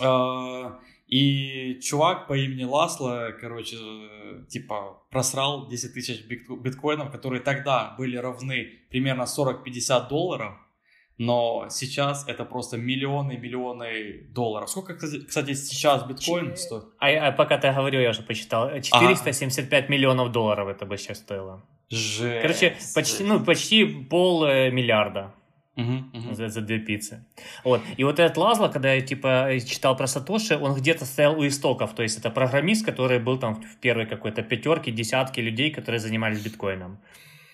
э и чувак по имени Ласло, короче, типа просрал 10 тысяч биткоинов, которые тогда были равны примерно 40-50 долларов, но сейчас это просто миллионы миллионы долларов. Сколько, кстати, сейчас биткоин стоит? А, а пока ты говорил, я уже почитал. 475 а. миллионов долларов это бы сейчас стоило. Жесть. Короче, почти, ну, почти пол э, миллиарда. Uh-huh, uh-huh. За, за две пиццы. Вот. И вот этот Лазло, когда я типа читал про Сатоши, он где-то стоял у истоков. То есть это программист, который был там в первой какой-то пятерке, десятке людей, которые занимались биткоином.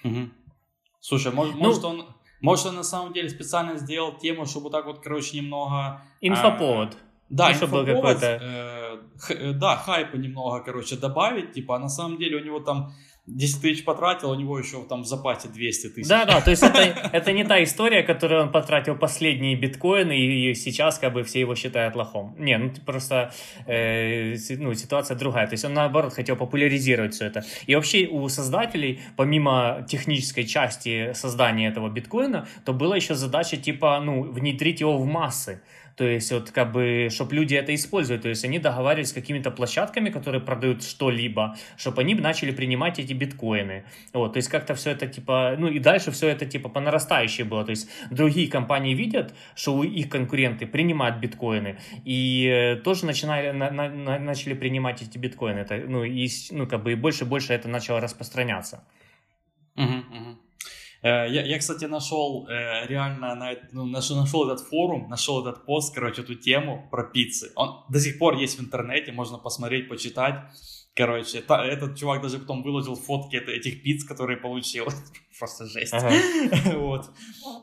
Uh-huh. Слушай, может, ну, может он. Может, он на самом деле специально сделал тему, чтобы так вот, короче, немного... Инфоповод. А, да, ну, инфоповод, какой-то... Э, х, да, хайпа немного, короче, добавить, типа, а на самом деле у него там 10 тысяч потратил, у него еще там в запасе 200 тысяч. Да, да, то есть это, это не та история, которую он потратил последние биткоины, и сейчас как бы все его считают лохом. Не, ну просто э, ну, ситуация другая. То есть он наоборот хотел популяризировать все это. И вообще у создателей, помимо технической части создания этого биткоина, то была еще задача типа, ну, внедрить его в массы. То есть, вот как бы, чтобы люди это использовали. То есть, они договаривались с какими-то площадками, которые продают что-либо, чтобы они начали принимать эти биткоины. Вот, то есть, как-то все это, типа, ну, и дальше все это, типа, по нарастающей было. То есть, другие компании видят, что их конкуренты принимают биткоины, и э, тоже начинали, на, на, начали принимать эти биткоины. Это, ну, и, ну, как бы, и больше и больше это начало распространяться. Угу. Э, я, я, кстати, нашел э, реально, на, ну, нашел, этот форум, нашел этот пост, короче, эту тему про пиццы. Он до сих пор есть в интернете, можно посмотреть, почитать. Короче, та, этот чувак даже потом выложил фотки этих пиц, которые получил. Просто жесть. Ага. вот.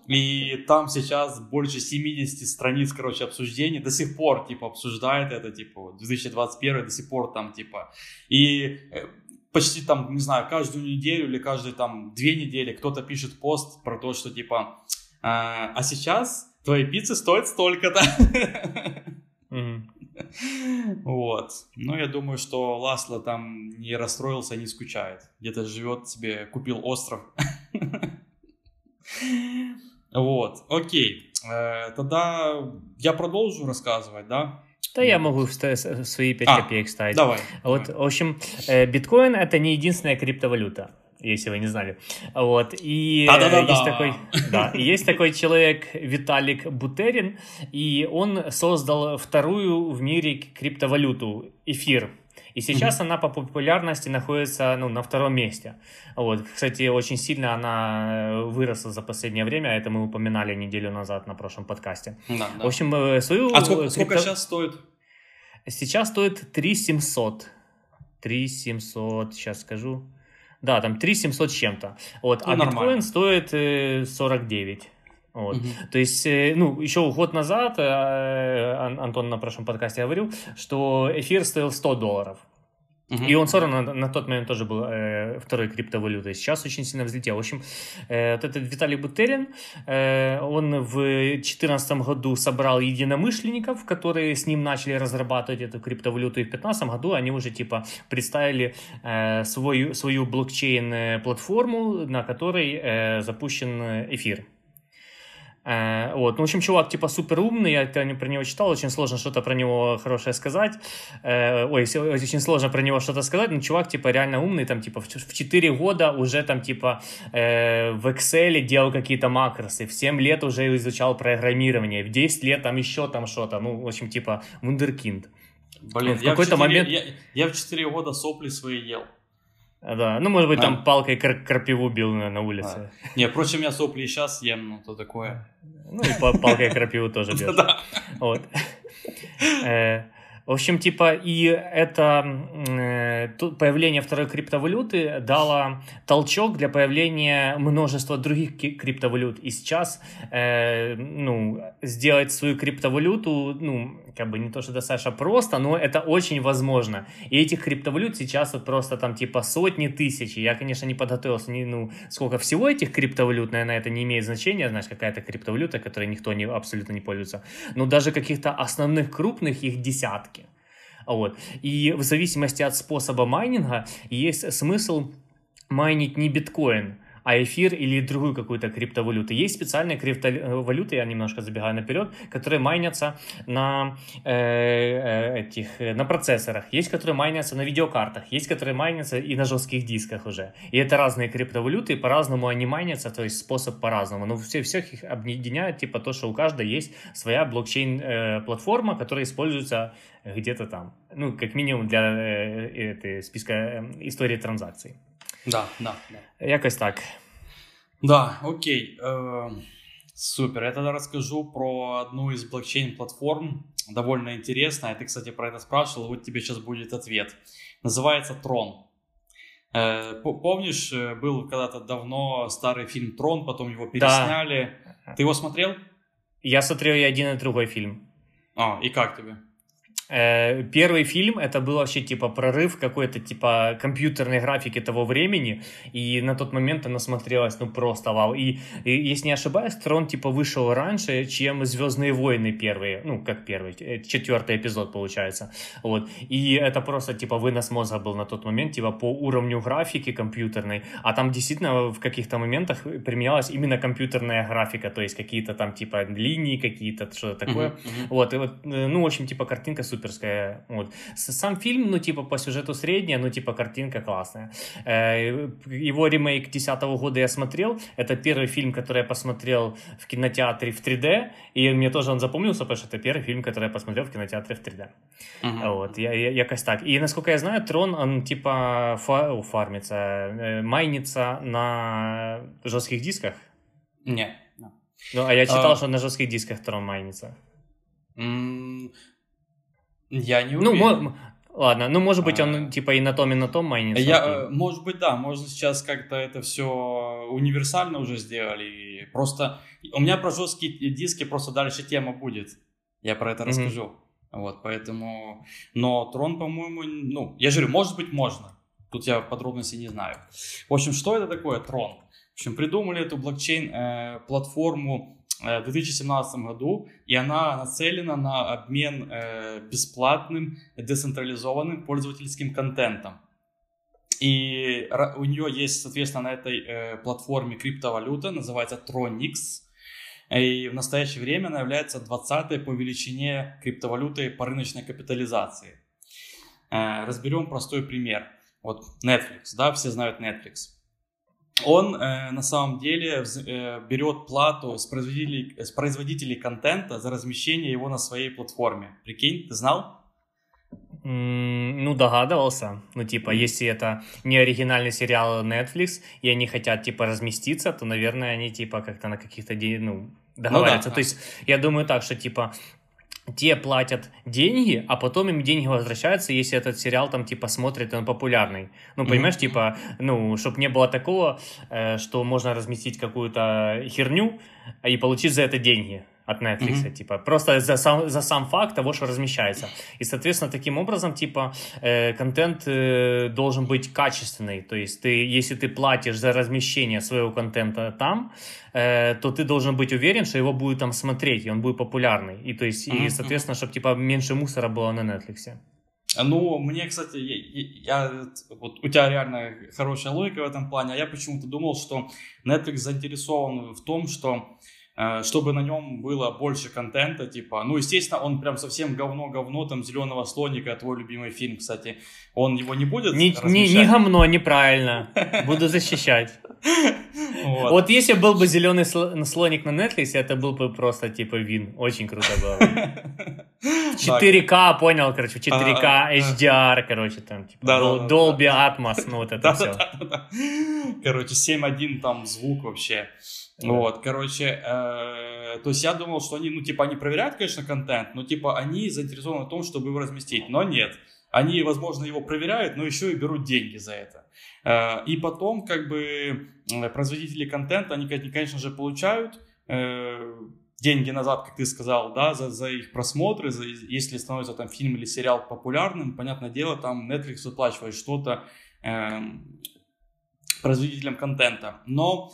И там сейчас больше 70 страниц, короче, обсуждений. До сих пор, типа, обсуждает это, типа, 2021 до сих пор там, типа. И э, почти там, не знаю, каждую неделю или каждые там две недели кто-то пишет пост про то, что типа А, а сейчас твои пиццы стоят столько-то. Вот. Ну, я думаю, что Ласло там не расстроился, не скучает. Где-то живет себе, купил остров. Вот, окей. Э, тогда я продолжу рассказывать, да? Да, я могу свои 5 а, копеек ставить. Давай. Вот, в общем, э, биткоин это не единственная криптовалюта если вы не знали. Вот. И Да-да-да-да. есть такой, да, есть такой человек Виталик Бутерин, и он создал вторую в мире криптовалюту эфир. И сейчас mm-hmm. она по популярности находится ну, на втором месте. Вот. Кстати, очень сильно она э, выросла за последнее время. Это мы упоминали неделю назад на прошлом подкасте. Да, да. В общем, э, свою... А сколько, сколько сейчас стоит? Сейчас стоит 3700. 3700, сейчас скажу. Да, там 3700 с чем-то. Вот. Ну, а нормально. биткоин стоит э, 49. Вот. Угу. То есть, э, ну, еще год назад э, Антон на прошлом подкасте говорил, что эфир стоил 100 долларов. Угу. И он все равно на, на тот момент тоже был э, второй криптовалютой. Сейчас очень сильно взлетел. В общем, э, вот этот Виталий Бутерин, э, он в 2014 году собрал единомышленников, которые с ним начали разрабатывать эту криптовалюту. И в 2015 году они уже типа представили э, свою, свою блокчейн-платформу, на которой э, запущен эфир. Э, вот. Ну, в общем, чувак, типа, супер умный, я про него читал, очень сложно что-то про него хорошее сказать. Э, ой, очень сложно про него что-то сказать, но чувак, типа, реально умный, там, типа, в 4 года уже, там, типа, э, в Excel делал какие-то макросы, в 7 лет уже изучал программирование, в 10 лет там еще там что-то, ну, в общем, типа, вундеркинд. Блин, в какой-то момент... Я, я в 4 года сопли свои ел. Да, ну, может быть, а. там палкой кр- крапиву бил на, на улице. А. Не, впрочем, я сопли и сейчас ем, ну, то такое. Ну, и палкой крапиву тоже бьешь. Да. Вот. Э, в общем, типа, и это э, появление второй криптовалюты дало толчок для появления множества других криптовалют. И сейчас, э, ну, сделать свою криптовалюту, ну, как бы не то, что достаточно просто, но это очень возможно. И этих криптовалют сейчас вот просто там типа сотни тысяч. Я, конечно, не подготовился, не, ну, сколько всего этих криптовалют, наверное, это не имеет значения, знаешь, какая-то криптовалюта, которой никто не, абсолютно не пользуется. Но даже каких-то основных крупных их десятки. Вот. И в зависимости от способа майнинга есть смысл майнить не биткоин, а эфир или другую какую-то криптовалюту. Есть специальные криптовалюты, я немножко забегаю наперед, которые майнятся на э, э этих на процессорах, есть которые майнятся на видеокартах, есть которые майнятся и на жестких дисках уже. И это разные криптовалюты, по-разному они майнятся, то есть способ по-разному. Но все, всех их объединяет типа то, что у каждой есть своя блокчейн-платформа, э, которая используется где-то там. Ну, как минимум для э, этой списка э, истории транзакций. Да, да, да. Якось так. Да, окей. Э, супер. Я тогда расскажу про одну из блокчейн-платформ. Довольно интересная. Ты, кстати, про это спрашивал. Вот тебе сейчас будет ответ. Называется Трон. Э, помнишь, э, был когда-то давно старый фильм Трон, потом его пересняли. Да. Ты его смотрел? Я смотрел и один, и другой фильм. А, и как тебе? Э, первый фильм это был вообще типа прорыв какой-то типа компьютерной графики того времени, и на тот момент она смотрелась ну просто вау. И, и если не ошибаюсь, Трон типа вышел раньше, чем Звездные войны первые, ну как первый, э, четвертый эпизод получается. Вот. И это просто типа вынос мозга был на тот момент, типа по уровню графики компьютерной, а там действительно в каких-то моментах применялась именно компьютерная графика, то есть какие-то там типа линии, какие-то что-то такое. Uh-huh. Вот, и вот, э, ну, в общем, типа картинка супер суперская. Вот. Сам фильм, ну, типа, по сюжету средняя, ну, типа, картинка классная. Э, его ремейк 2010 года я смотрел. Это первый фильм, который я посмотрел в кинотеатре в 3D. И мне тоже он запомнился, потому что это первый фильм, который я посмотрел в кинотеатре в 3D. Uh-huh. Вот, я, я, якось так. И, насколько я знаю, Трон, он, типа, фа- фармится, э, майнится на жестких дисках. Не. Ну, а я читал, а... что на жестких дисках Трон майнится. Я не ну, уверен. Ну, ладно, ну, может быть, он а... типа и на том, и на том майнится. Я, может быть, да, может сейчас как-то это все универсально уже сделали. Просто у меня про жесткие диски просто дальше тема будет. Я про это mm-hmm. расскажу. Вот, поэтому... Но трон, по-моему, ну, я же говорю, может быть, можно. Тут я подробностей не знаю. В общем, что это такое трон? общем, придумали эту блокчейн-платформу э, в 2017 году, и она нацелена на обмен э, бесплатным децентрализованным пользовательским контентом. И у нее есть, соответственно, на этой э, платформе криптовалюта, называется Tronix. И в настоящее время она является 20-й по величине криптовалюты по рыночной капитализации. Э, разберем простой пример. Вот Netflix, да, все знают Netflix. Он э, на самом деле э, берет плату с производителей, с производителей контента за размещение его на своей платформе. Прикинь, ты знал? Ну, догадывался. Ну, типа, если это не оригинальный сериал Netflix, и они хотят, типа, разместиться, то, наверное, они, типа, как-то на каких-то, ну, договариваются. Ну, да, то есть, я думаю так, что, типа, те платят деньги, а потом им деньги возвращаются, если этот сериал там типа смотрит, он популярный. Ну, понимаешь, mm-hmm. типа, ну, чтобы не было такого, э, что можно разместить какую-то херню и получить за это деньги от Netflix, mm-hmm. типа, просто за сам, за сам факт того, что размещается. И, соответственно, таким образом, типа, э, контент э, должен быть качественный. То есть, ты, если ты платишь за размещение своего контента там, э, то ты должен быть уверен, что его будет там смотреть, и он будет популярный. И, то есть, mm-hmm. и, соответственно, чтобы, типа, меньше мусора было на Netflix. Ну, мне, кстати, я, я, вот у тебя реально хорошая логика в этом плане, а я почему-то думал, что Netflix заинтересован в том, что чтобы на нем было больше контента, типа, ну, естественно, он прям совсем говно-говно, там, «Зеленого слоника», твой любимый фильм, кстати, он его не будет Не, не, не говно, неправильно, буду защищать. Вот. вот если был бы «Зеленый слоник» на Netflix, это был бы просто, типа, вин, очень круто было. 4К, понял, короче, 4К, HDR, короче, там, типа, Dolby Atmos, ну, вот это все. Короче, 7.1 там звук вообще. Да. Вот, короче, э, то есть я думал, что они, ну, типа, они проверяют, конечно, контент, но, типа, они заинтересованы в том, чтобы его разместить, но нет. Они, возможно, его проверяют, но еще и берут деньги за это. Э, и потом, как бы, производители контента, они, конечно же, получают э, деньги назад, как ты сказал, да, за, за их просмотры, за, если становится там фильм или сериал популярным, понятное дело, там Netflix выплачивает что-то э, производителям контента. Но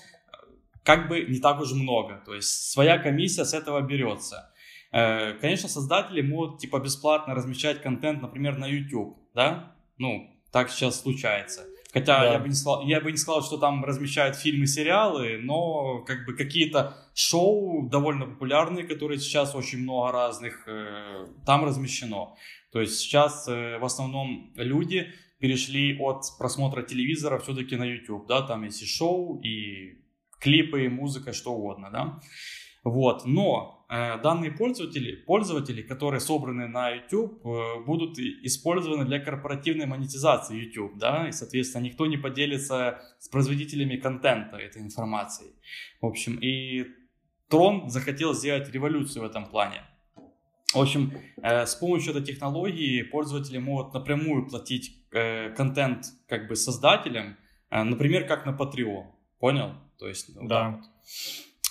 как бы не так уж много. То есть своя комиссия с этого берется. Э, конечно, создатели могут типа бесплатно размещать контент, например, на YouTube, да? Ну, так сейчас случается. Хотя да. я, бы не сказал, я бы не сказал, что там размещают фильмы, сериалы, но как бы какие-то шоу довольно популярные, которые сейчас очень много разных, э, там размещено. То есть сейчас э, в основном люди перешли от просмотра телевизора все-таки на YouTube, да, там есть и шоу, и клипы, музыка, что угодно, да. Вот, но э, данные пользователи, пользователи, которые собраны на YouTube, э, будут использованы для корпоративной монетизации YouTube, да, и, соответственно, никто не поделится с производителями контента этой информацией. В общем, и Трон захотел сделать революцию в этом плане. В общем, э, с помощью этой технологии пользователи могут напрямую платить э, контент как бы создателям, э, например, как на Patreon. Понял? То есть, вот да.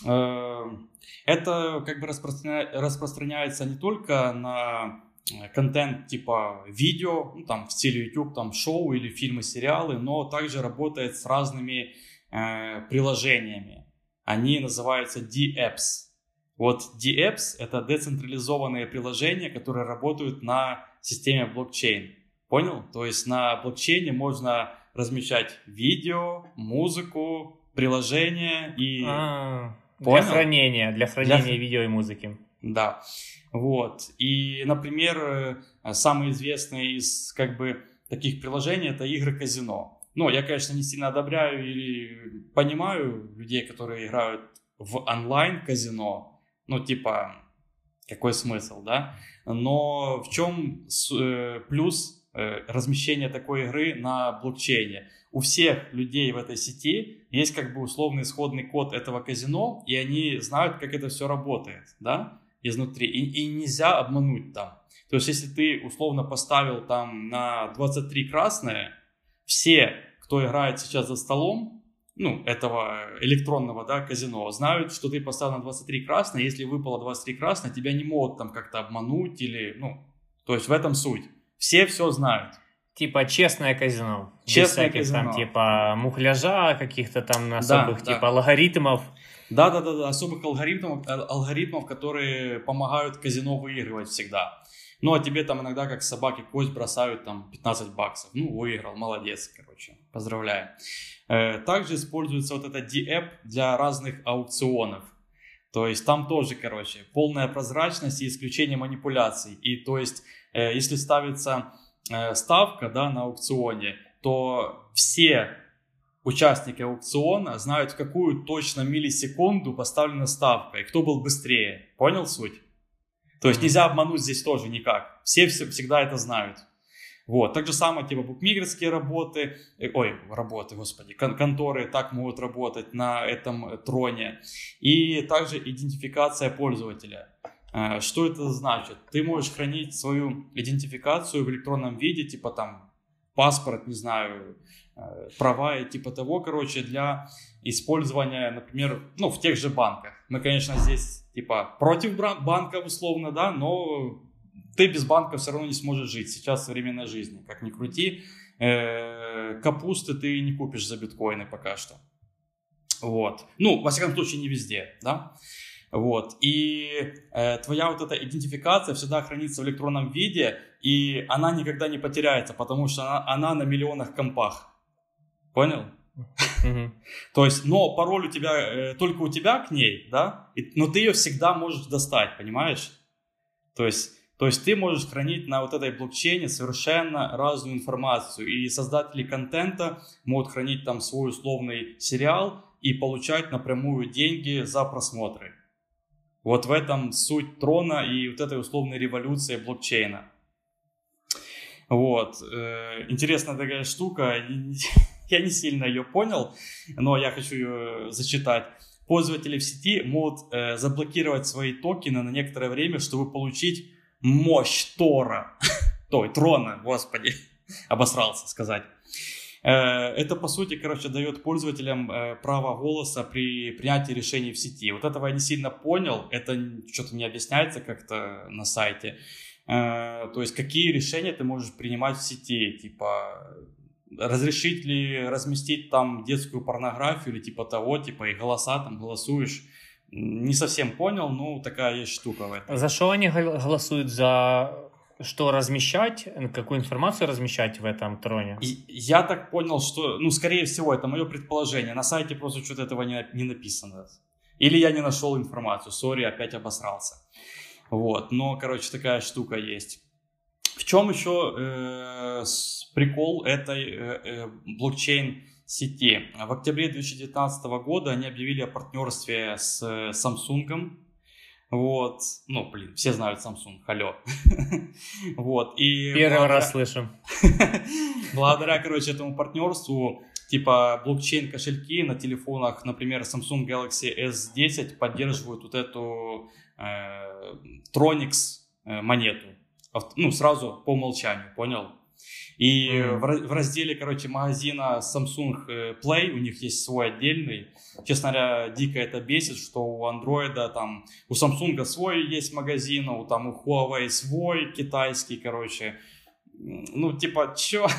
Вот. Эм, это как бы распространя... распространяется не только на э, контент типа видео, ну, там в стиле YouTube, там шоу или фильмы, сериалы, но также работает с разными э, приложениями. Они называются D-Apps. Вот D-Apps — это децентрализованные приложения, которые работают на системе блокчейн. Понял? То есть на блокчейне можно размещать видео, музыку, приложение и... А, для хранения, для хранения для... видео и музыки. Да, вот. И, например, э, самые известные из как бы таких приложений это игры казино. Ну, я, конечно, не сильно одобряю или понимаю людей, которые играют в онлайн-казино. Ну, типа, какой смысл, да? Но в чем э, плюс э, размещения такой игры на блокчейне? У всех людей в этой сети есть как бы условный исходный код этого казино, и они знают, как это все работает, да, изнутри. И, и нельзя обмануть там. То есть, если ты условно поставил там на 23 красное, все, кто играет сейчас за столом, ну, этого электронного, да, казино, знают, что ты поставил на 23 красное, если выпало 23 красное, тебя не могут там как-то обмануть или, ну, то есть в этом суть. Все все знают. Типа честное казино. Честное без всяких казино. там типа мухляжа, каких-то там особых да. типа алгоритмов. Да, да, да, да, особых алгоритмов, э, алгоритмов, которые помогают казино выигрывать всегда. Ну, а тебе там иногда как собаки кость бросают там 15 баксов. Ну, выиграл, молодец, короче, поздравляю. Э, Также используется вот эта D-App для разных аукционов. То есть там тоже, короче, полная прозрачность и исключение манипуляций. И то есть, э, если ставится ставка, да, на аукционе, то все участники аукциона знают, в какую точно миллисекунду поставлена ставка и кто был быстрее. Понял суть? То есть нельзя обмануть здесь тоже никак. Все, все всегда это знают. Вот. Так же самое, типа, букмекерские работы, э, ой, работы, господи, кон- конторы так могут работать на этом э, троне. И также идентификация пользователя. Э, Что это значит? Ты можешь хранить свою идентификацию в электронном виде, типа там паспорт, не знаю, э, права и типа того, короче, для использования, например, ну, в тех же банках. Мы, конечно, здесь, типа, против банков, условно, да, но ты без банка все равно не сможешь жить. Сейчас современная жизнь, как ни крути. Э, Капусты ты не купишь за биткоины пока что. Вот. Ну, во всяком случае, не везде, да. Вот. И э, твоя вот эта идентификация всегда хранится в электронном виде, и она никогда не потеряется, потому что она, она на миллионах компах. Понял? То есть, но пароль у тебя, э, только у тебя к ней, да, и- но ты ее всегда можешь достать, понимаешь? То есть, то есть ты можешь хранить на вот этой блокчейне совершенно разную информацию, и создатели контента могут хранить там свой условный сериал и получать напрямую деньги за просмотры. Вот в этом суть трона и вот этой условной революции блокчейна. Вот. э, Интересная такая штука. Я не сильно ее понял, но я хочу ее зачитать. Пользователи в сети могут э, заблокировать свои токены на некоторое время, чтобы получить мощь Тора. Той, трона, господи. Обосрался сказать. Э, Это, по сути, короче, дает пользователям э, право голоса при принятии решений в сети. Вот этого я не сильно понял. Это что-то не объясняется как-то на сайте. Э, То есть, какие решения ты можешь принимать в сети? Типа, разрешить ли разместить там детскую порнографию или типа того, типа и голоса там голосуешь. Не совсем понял, но такая есть штука в этом. За что они гол- голосуют? За что размещать, какую информацию размещать в этом троне? И Я так понял, что, ну, скорее всего, это мое предположение. На сайте просто что-то этого не, не написано. Или я не нашел информацию. Сори, опять обосрался. Вот, но, короче, такая штука есть. В чем еще э, прикол этой э, э, блокчейн сети? В октябре 2019 года они объявили о партнерстве с э, Samsung. Вот, ну, блин, все знают Samsung, алло. Вот, и... Первый благодаря- раз слышим. Благодаря, короче, этому партнерству, типа блокчейн кошельки на телефонах, например, Samsung Galaxy S10 поддерживают вот эту э, Tronix э, монету. Ну, сразу по умолчанию, понял? И Мгм. в, ра- в разделе, короче, магазина Samsung э, Play, у них есть свой отдельный. Честно говоря, дико это бесит, что у Андроида там, у Samsung свой есть магазин, у, там, у Huawei свой китайский, короче. Ну, типа, чё?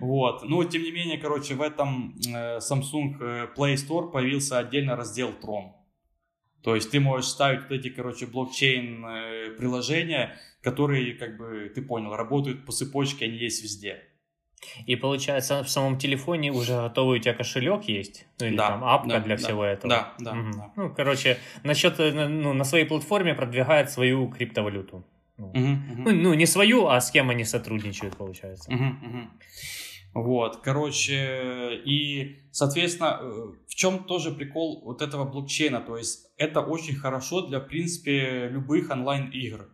Вот. Но, тем не менее, короче, в этом э, Samsung э, Play Store появился отдельно раздел Tron. То есть ты можешь ставить вот эти, короче, блокчейн э, приложения, которые, как бы, ты понял, работают по цепочке, они есть везде. И получается, в самом телефоне уже готовый у тебя кошелек есть? Ну или Да, там апка да, для да, всего этого? Да, да, Мгм. да. Ну, короче, насчет, э, ну, на своей платформе продвигает свою криптовалюту. Ну, мгм. ну, ну, не свою, а с кем они сотрудничают, получается. Мгм, мгм. Вот, короче, и, соответственно, э, в чем тоже прикол вот этого блокчейна, то есть это очень хорошо для, в принципе, любых онлайн-игр.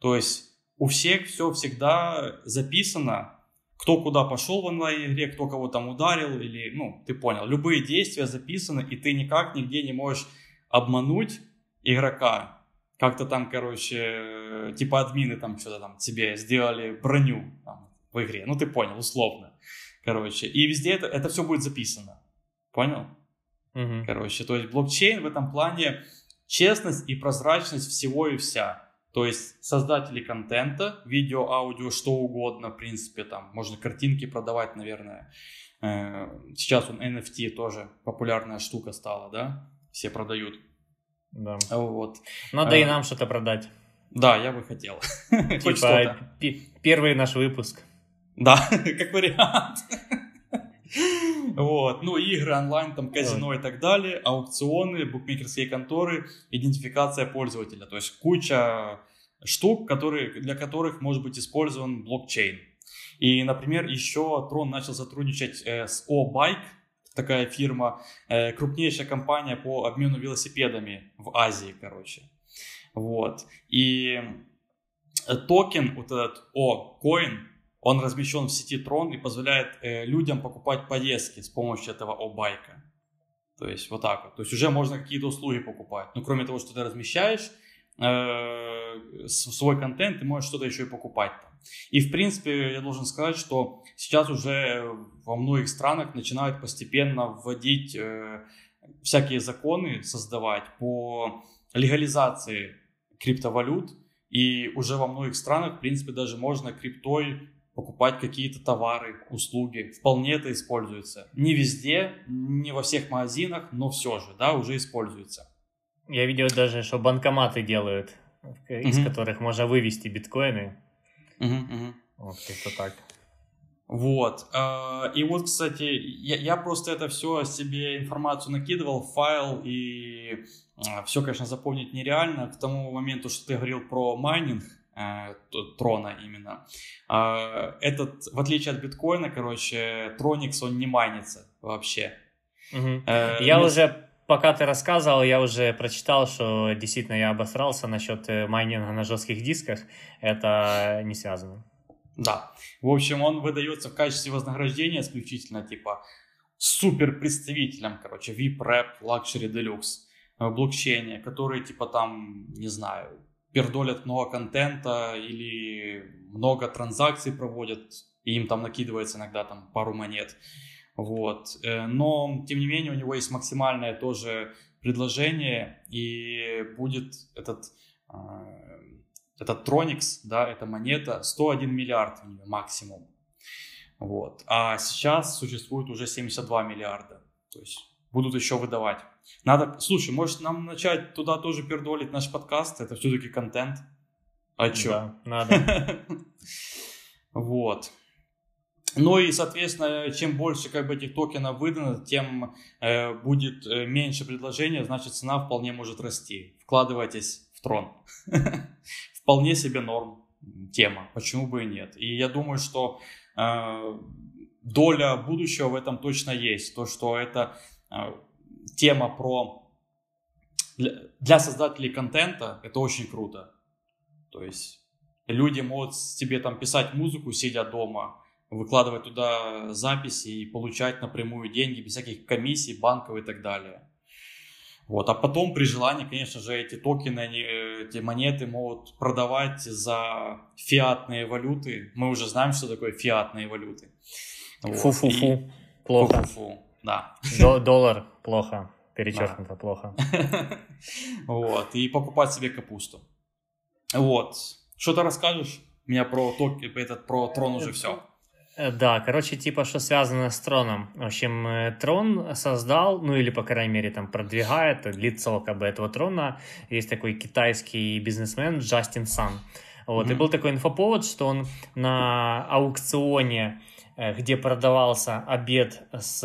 То есть у всех все всегда записано, кто куда пошел в онлайн-игре, кто кого там ударил, или, ну, ты понял, любые действия записаны, и ты никак нигде не можешь обмануть игрока. Как-то там, короче, э, типа админы там что-то там тебе сделали броню там, в игре. Ну, ты понял, условно. Короче, и везде это, это все будет записано. Понял? Мгм. Короче, то есть блокчейн в этом плане честность и прозрачность всего и вся. То есть создатели контента, видео, аудио, что угодно, в принципе, там можно картинки продавать, наверное. Э, сейчас он NFT тоже популярная штука стала, да? Все продают. Да. Вот. Надо и нам что-то продать. Да, я бы хотел. Типа первый наш выпуск. Да, как вариант. Вот. Ну, игры онлайн, там, казино и так далее, аукционы, букмекерские конторы, идентификация пользователя. То есть куча штук, которые, для которых может быть использован блокчейн. И, например, еще Трон начал сотрудничать э, с O-Bike, такая фирма, э, крупнейшая компания по обмену велосипедами в Азии, короче. Вот. И токен, вот этот O-Coin, он размещен в сети Tron и позволяет э, людям покупать поездки с помощью этого о-байка. То есть вот так вот. То есть уже можно какие-то услуги покупать. Ну, кроме того, что ты размещаешь э, свой контент, ты можешь что-то еще и покупать там. И, в принципе, я должен сказать, что сейчас уже во многих странах начинают постепенно вводить э, всякие законы, создавать по легализации криптовалют. И уже во многих странах, в принципе, даже можно криптой покупать какие-то товары, услуги. Вполне это используется. Не везде, не во всех магазинах, но все же, да, уже используется. Я видел даже, что банкоматы делают, из угу. которых можно вывести биткоины. Угу, угу. Вот как-то так. Вот. А, и вот, кстати, я, я просто это все себе информацию накидывал, файл, и а, все, конечно, запомнить нереально. К тому моменту, что ты говорил про майнинг, Э, трона именно. А, этот, в отличие от биткоина, короче, Троникс, он не майнится вообще. Угу. Я вместо... уже, пока ты рассказывал, я уже прочитал, что действительно я обосрался насчет э, майнинга на жестких дисках. Это не связано. Да. В общем, он выдается в качестве вознаграждения исключительно, типа, супер представителям, короче, VIP, Rap, Luxury, Deluxe в блокчейне, которые, типа, там, не знаю, пердолят много контента или много транзакций проводят, и им там накидывается иногда там пару монет. Вот. Э, но, тем не менее, у него есть максимальное тоже предложение, и будет этот, э, этот Tronix, да, эта монета, 101 миллиард максимум. Вот. А сейчас существует уже 72 миллиарда. То есть будут еще выдавать. Надо, слушай, может нам начать туда тоже пердолить наш подкаст? Это все-таки контент. А чё? Да, надо. Вот. Ну и, соответственно, чем больше как бы этих токенов выдано, тем э, будет э, меньше предложения, значит цена вполне может расти. Вкладывайтесь в трон. Вполне себе норм тема, почему бы и нет. И я думаю, что э, доля будущего в этом точно есть. То, что это э, тема про для, для создателей контента это очень круто. То есть люди могут себе там писать музыку, сидя дома, выкладывать туда записи и получать напрямую деньги без всяких комиссий, банков и так далее. Вот. А потом при желании, конечно же, эти токены, они, эти монеты могут продавать за фиатные валюты. Мы уже знаем, что такое фиатные валюты. Фу-фу-фу. И... Плохо. Фу-фу-фу. Да. доллар плохо. Перечеркнуто да. плохо. Вот. И покупать себе капусту. Вот. Что ты расскажешь? Меня про ток, этот, про трон уже все. Э, да, короче, типа, что связано с троном. В общем, э, трон создал, ну или, по крайней мере, там продвигает лицо как бы этого трона. Есть такой китайский бизнесмен Джастин Сан. Вот, mm-hmm. и был такой инфоповод, что он на аукционе где продавался обед с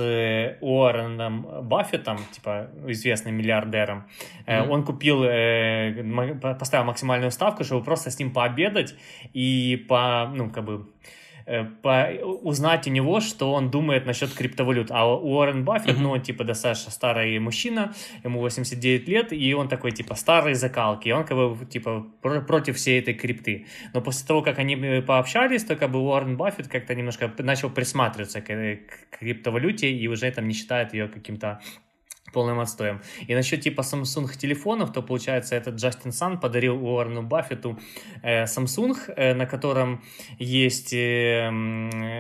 Уорреном Баффетом, типа известным миллиардером. Mm-hmm. Он купил, э, поставил максимальную ставку, чтобы просто с ним пообедать и по, ну, как бы Э, по, узнать у него, что он думает насчет криптовалют. А Уоррен Баффет, mm-hmm. ну, он, типа, достаточно старый мужчина, ему 89 лет, и он такой, типа, старый закалки, и он, как бы, типа, против всей этой крипты. Но после того, как они э, пообщались, то, как бы, Уоррен Баффет как-то немножко начал присматриваться к, к криптовалюте и уже там не считает ее каким-то полным отстоем. И насчет типа Samsung телефонов, то получается этот Джастин Сан подарил Уоррену Баффету э, Samsung, э, на котором есть э,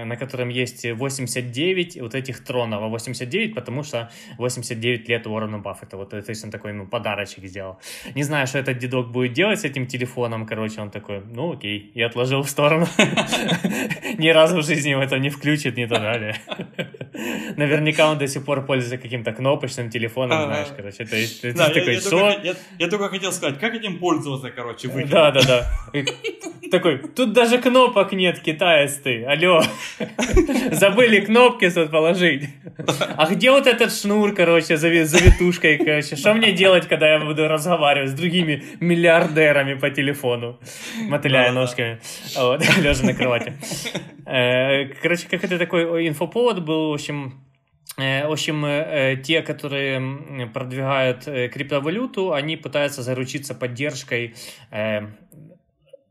на котором есть 89 вот этих тронов, а 89, потому что 89 лет Уоррену Баффета. Вот, то есть он такой, ну, подарочек сделал. Не знаю, что этот дедок будет делать с этим телефоном, короче, он такой, ну, окей, и отложил в сторону. Ни разу в жизни это не включит, не то далее. Наверняка он до сих пор пользуется каким-то кнопочным телефоном, знаешь, короче. То есть, ты такой, что? Я только хотел сказать, как этим пользоваться, короче, Да, да, да. Такой, тут даже кнопок нет, китаец ты, алло. Забыли кнопки тут положить. А где вот этот шнур, короче, за завитушкой, короче? Что мне делать, когда я буду разговаривать с другими миллиардерами по телефону, мотыляя ножками, вот, лежа на кровати? Э, короче, как это такой инфоповод был, в общем, в общем, э, те, которые продвигают криптовалюту, они пытаются заручиться поддержкой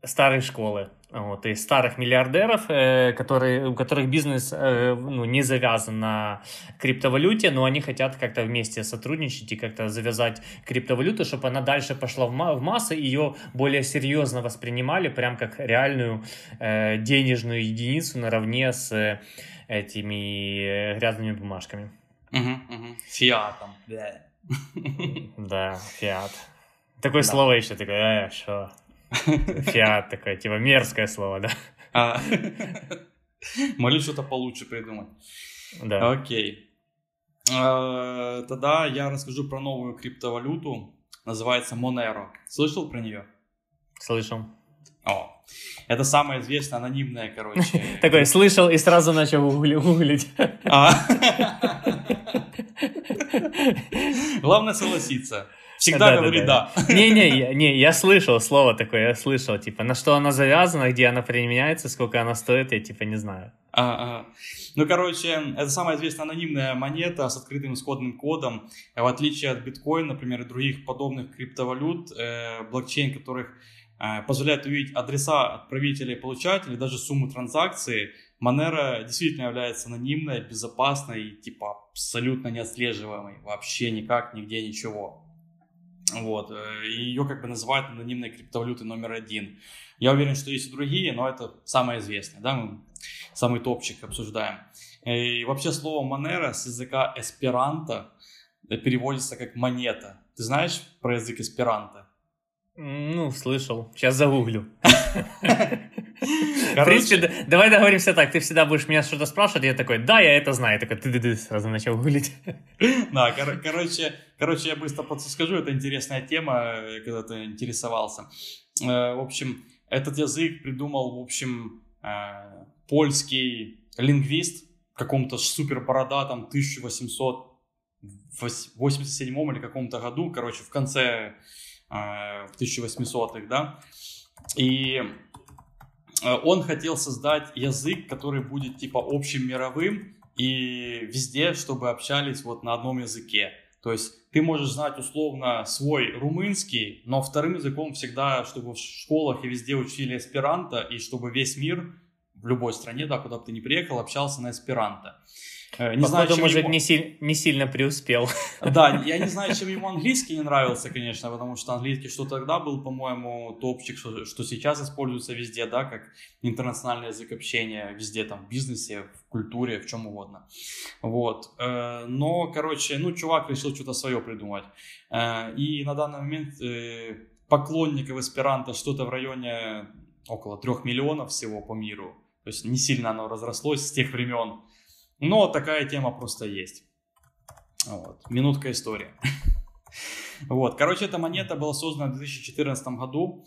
старой школы. Вот, и старых миллиардеров, э, которые, у которых бизнес э, ну, не завязан на криптовалюте, но они хотят как-то вместе сотрудничать и как-то завязать криптовалюту, чтобы она дальше пошла в, ма- в массы, ее более серьезно воспринимали, прям как реальную э, денежную единицу наравне с э, этими грязными бумажками. Угу, угу. Фиатом. Да, фиат. Такое да. слово еще такое, э, что? Фиат такое, типа мерзкое слово, да? А. Могли что-то получше придумать. Да. Окей. А, тогда я расскажу про новую криптовалюту. Называется Monero. Слышал про нее? Слышал. О, это самая известная анонимная, короче. Такой, слышал и сразу начал гуглить. А. Главное согласиться. Всегда да, говори да. Не-не, не, я слышал слово такое, я слышал, типа, на что она завязана, где она применяется, сколько она стоит, я типа не знаю. А, Ну, короче, это самая известная анонимная монета с открытым исходным кодом. В отличие от биткоина, например, и других подобных криптовалют, э, блокчейн, которых позволяет увидеть адреса отправителя и получателя, даже сумму транзакции, Monero действительно является анонимной, безопасной и типа абсолютно неотслеживаемой. Вообще никак, нигде, ничего. Вот. Э, ее как бы называют анонимной криптовалютой номер один. Я уверен, что есть и другие, но это самое известное, да, мы самый топчик обсуждаем. И вообще слово Monero с языка эсперанто переводится как монета. Ты знаешь про язык эсперанто? Ну, слышал. Сейчас загуглю. В принципе, давай договоримся так. Ты всегда будешь меня что-то спрашивать, я такой, да, я это знаю. Такой, ты ты сразу начал гуглить. Да, короче, короче, я быстро просто скажу, это интересная тема, когда ты интересовался. Э, в общем, этот язык придумал, в общем, э, польский лингвист в каком-то супер бородатом 1887 или каком-то году, короче, в конце э, 1800-х, да, и Э, он хотел создать язык, который будет типа общим мировым и везде, чтобы общались вот на одном языке. То есть ты можешь знать условно свой румынский, но вторым языком всегда, чтобы в школах и везде учили эсперанто, и чтобы весь мир в любой стране, да, куда бы ты ни приехал, общался на эсперанто. Э, не Походу, знаю, чем может, ему... не, си... не сильно преуспел. Да, я не знаю, чем ему английский не нравился, конечно, потому что английский что тогда был, по-моему, топчик, что, что сейчас используется везде, да, как интернациональный язык общения, везде, там, в бизнесе, в культуре, в чем угодно. Вот. Э, но, короче, ну, чувак решил что-то свое придумать. Э, и на данный момент поклонников эсперанто что-то в районе около трех миллионов всего по миру. То есть не сильно оно разрослось с тех времен. Но такая тема просто есть. Вот. Минутка истории. Вот, короче, эта монета была создана в 2014 году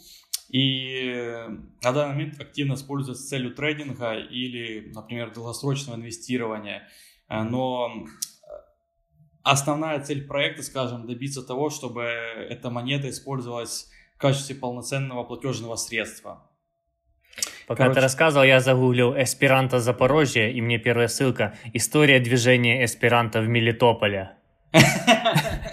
и на данный момент активно используется с целью трейдинга или, например, долгосрочного инвестирования. Но основная цель проекта, скажем, добиться того, чтобы эта монета использовалась в качестве полноценного платежного средства. Пока Короче. ты рассказывал, я загуглил «Эсперанто Запорожье», и мне первая ссылка «История движения эсперанто в Мелитополе».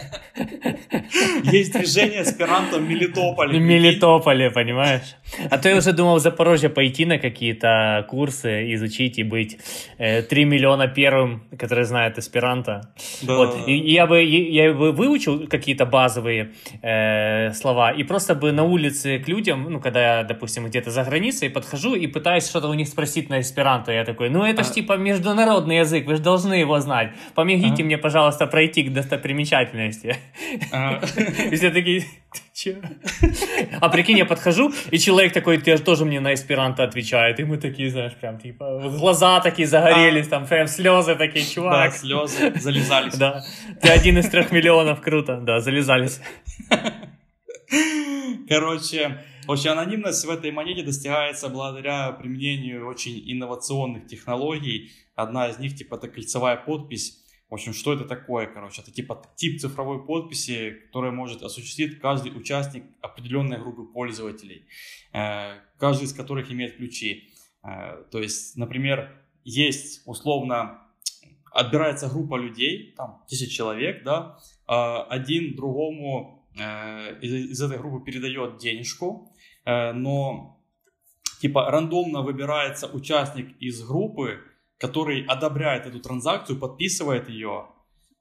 Есть движение аспирантов в Мелитополе. В Мелитополе, понимаешь? А то я уже думал в Запорожье пойти на какие-то курсы, изучить и быть э, 3 миллиона первым, который знает аспиранта. Да. Вот. И я бы, я бы выучил какие-то базовые э, слова и просто бы на улице к людям, ну, когда я, допустим, где-то за границей подхожу и пытаюсь что-то у них спросить на аспиранто, я такой, ну, это а... ж типа международный язык, вы же должны его знать. Помогите а... мне, пожалуйста, пройти к достопримечательности. А... И все такие, че? А прикинь, я подхожу, и человек такой ты тоже мне на эсперанто отвечает, и мы такие, знаешь, прям типа глаза такие загорелись, там прям слезы такие, чувак. Да, слезы залезались. Да, ты один из трех миллионов, круто, да, залезались. Короче, Вообще анонимность в этой монете достигается благодаря применению очень инновационных технологий. Одна из них типа это кольцевая подпись. В общем, что это такое, короче? Это типа тип цифровой подписи, который может осуществить каждый участник определенной группы пользователей, э, каждый из которых имеет ключи. Э, то есть, например, есть условно отбирается группа людей, там 10 человек, да, э, один другому из этой группы передает денежку, но типа рандомно выбирается участник из группы, который одобряет эту транзакцию, подписывает ее,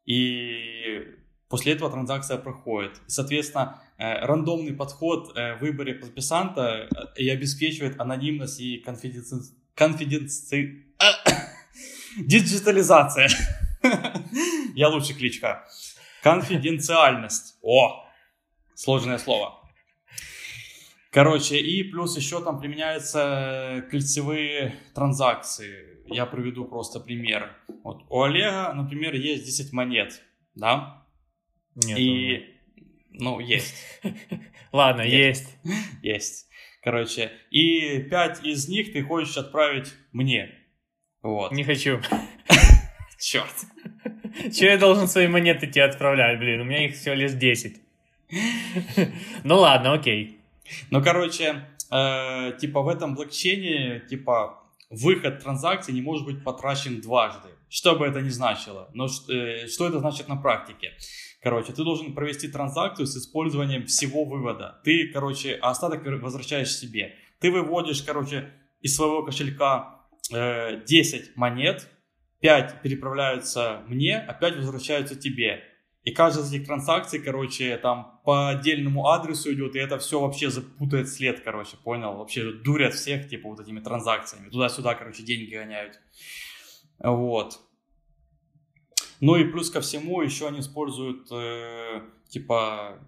и после этого транзакция проходит. Соответственно, э, рандомный подход э, в выборе подписанта э, и обеспечивает анонимность и конфиденци... конфиденци... диджитализация. Я лучше кличка. Конфиденциальность. О, сложное слово. Короче, и плюс еще там применяются кольцевые транзакции я приведу просто пример. Вот у Олега, например, есть 10 монет, да? Нет. И, ну, есть. Ладно, есть. Есть. Короче, и 5 из них ты хочешь отправить мне. Вот. Не хочу. Черт. Че я должен свои монеты тебе отправлять, блин? У меня их всего лишь 10. Ну ладно, окей. Ну, короче, э, типа в этом блокчейне, типа, выход транзакции не может быть потрачен дважды. Что бы это ни значило. Но э, что это значит на практике? Короче, ты должен провести транзакцию с использованием всего вывода. Ты, короче, остаток возвращаешь себе. Ты выводишь, короче, из своего кошелька э, 10 монет, 5 переправляются мне, а 5 возвращаются тебе. И каждая из этих транзакций, короче, там по отдельному адресу идет, и это все вообще запутает след, короче, понял? Вообще дурят всех, типа, вот этими транзакциями. Туда-сюда, короче, деньги гоняют. Вот. Ну и плюс ко всему еще они используют, э, типа,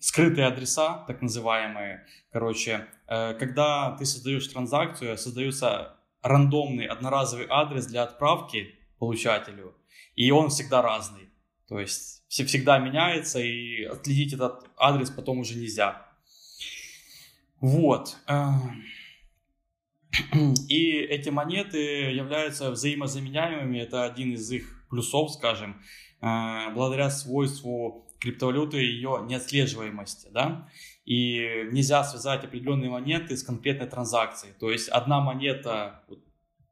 скрытые адреса, так называемые. Короче, э, когда ты создаешь транзакцию, создается рандомный одноразовый адрес для отправки получателю, и он всегда разный. То есть все всегда меняется, и отследить этот адрес потом уже нельзя. Вот. Э, и эти монеты являются взаимозаменяемыми, это один из их плюсов, скажем, э, благодаря свойству криптовалюты ее неотслеживаемости, да, и нельзя связать определенные монеты с конкретной транзакцией. То есть одна монета,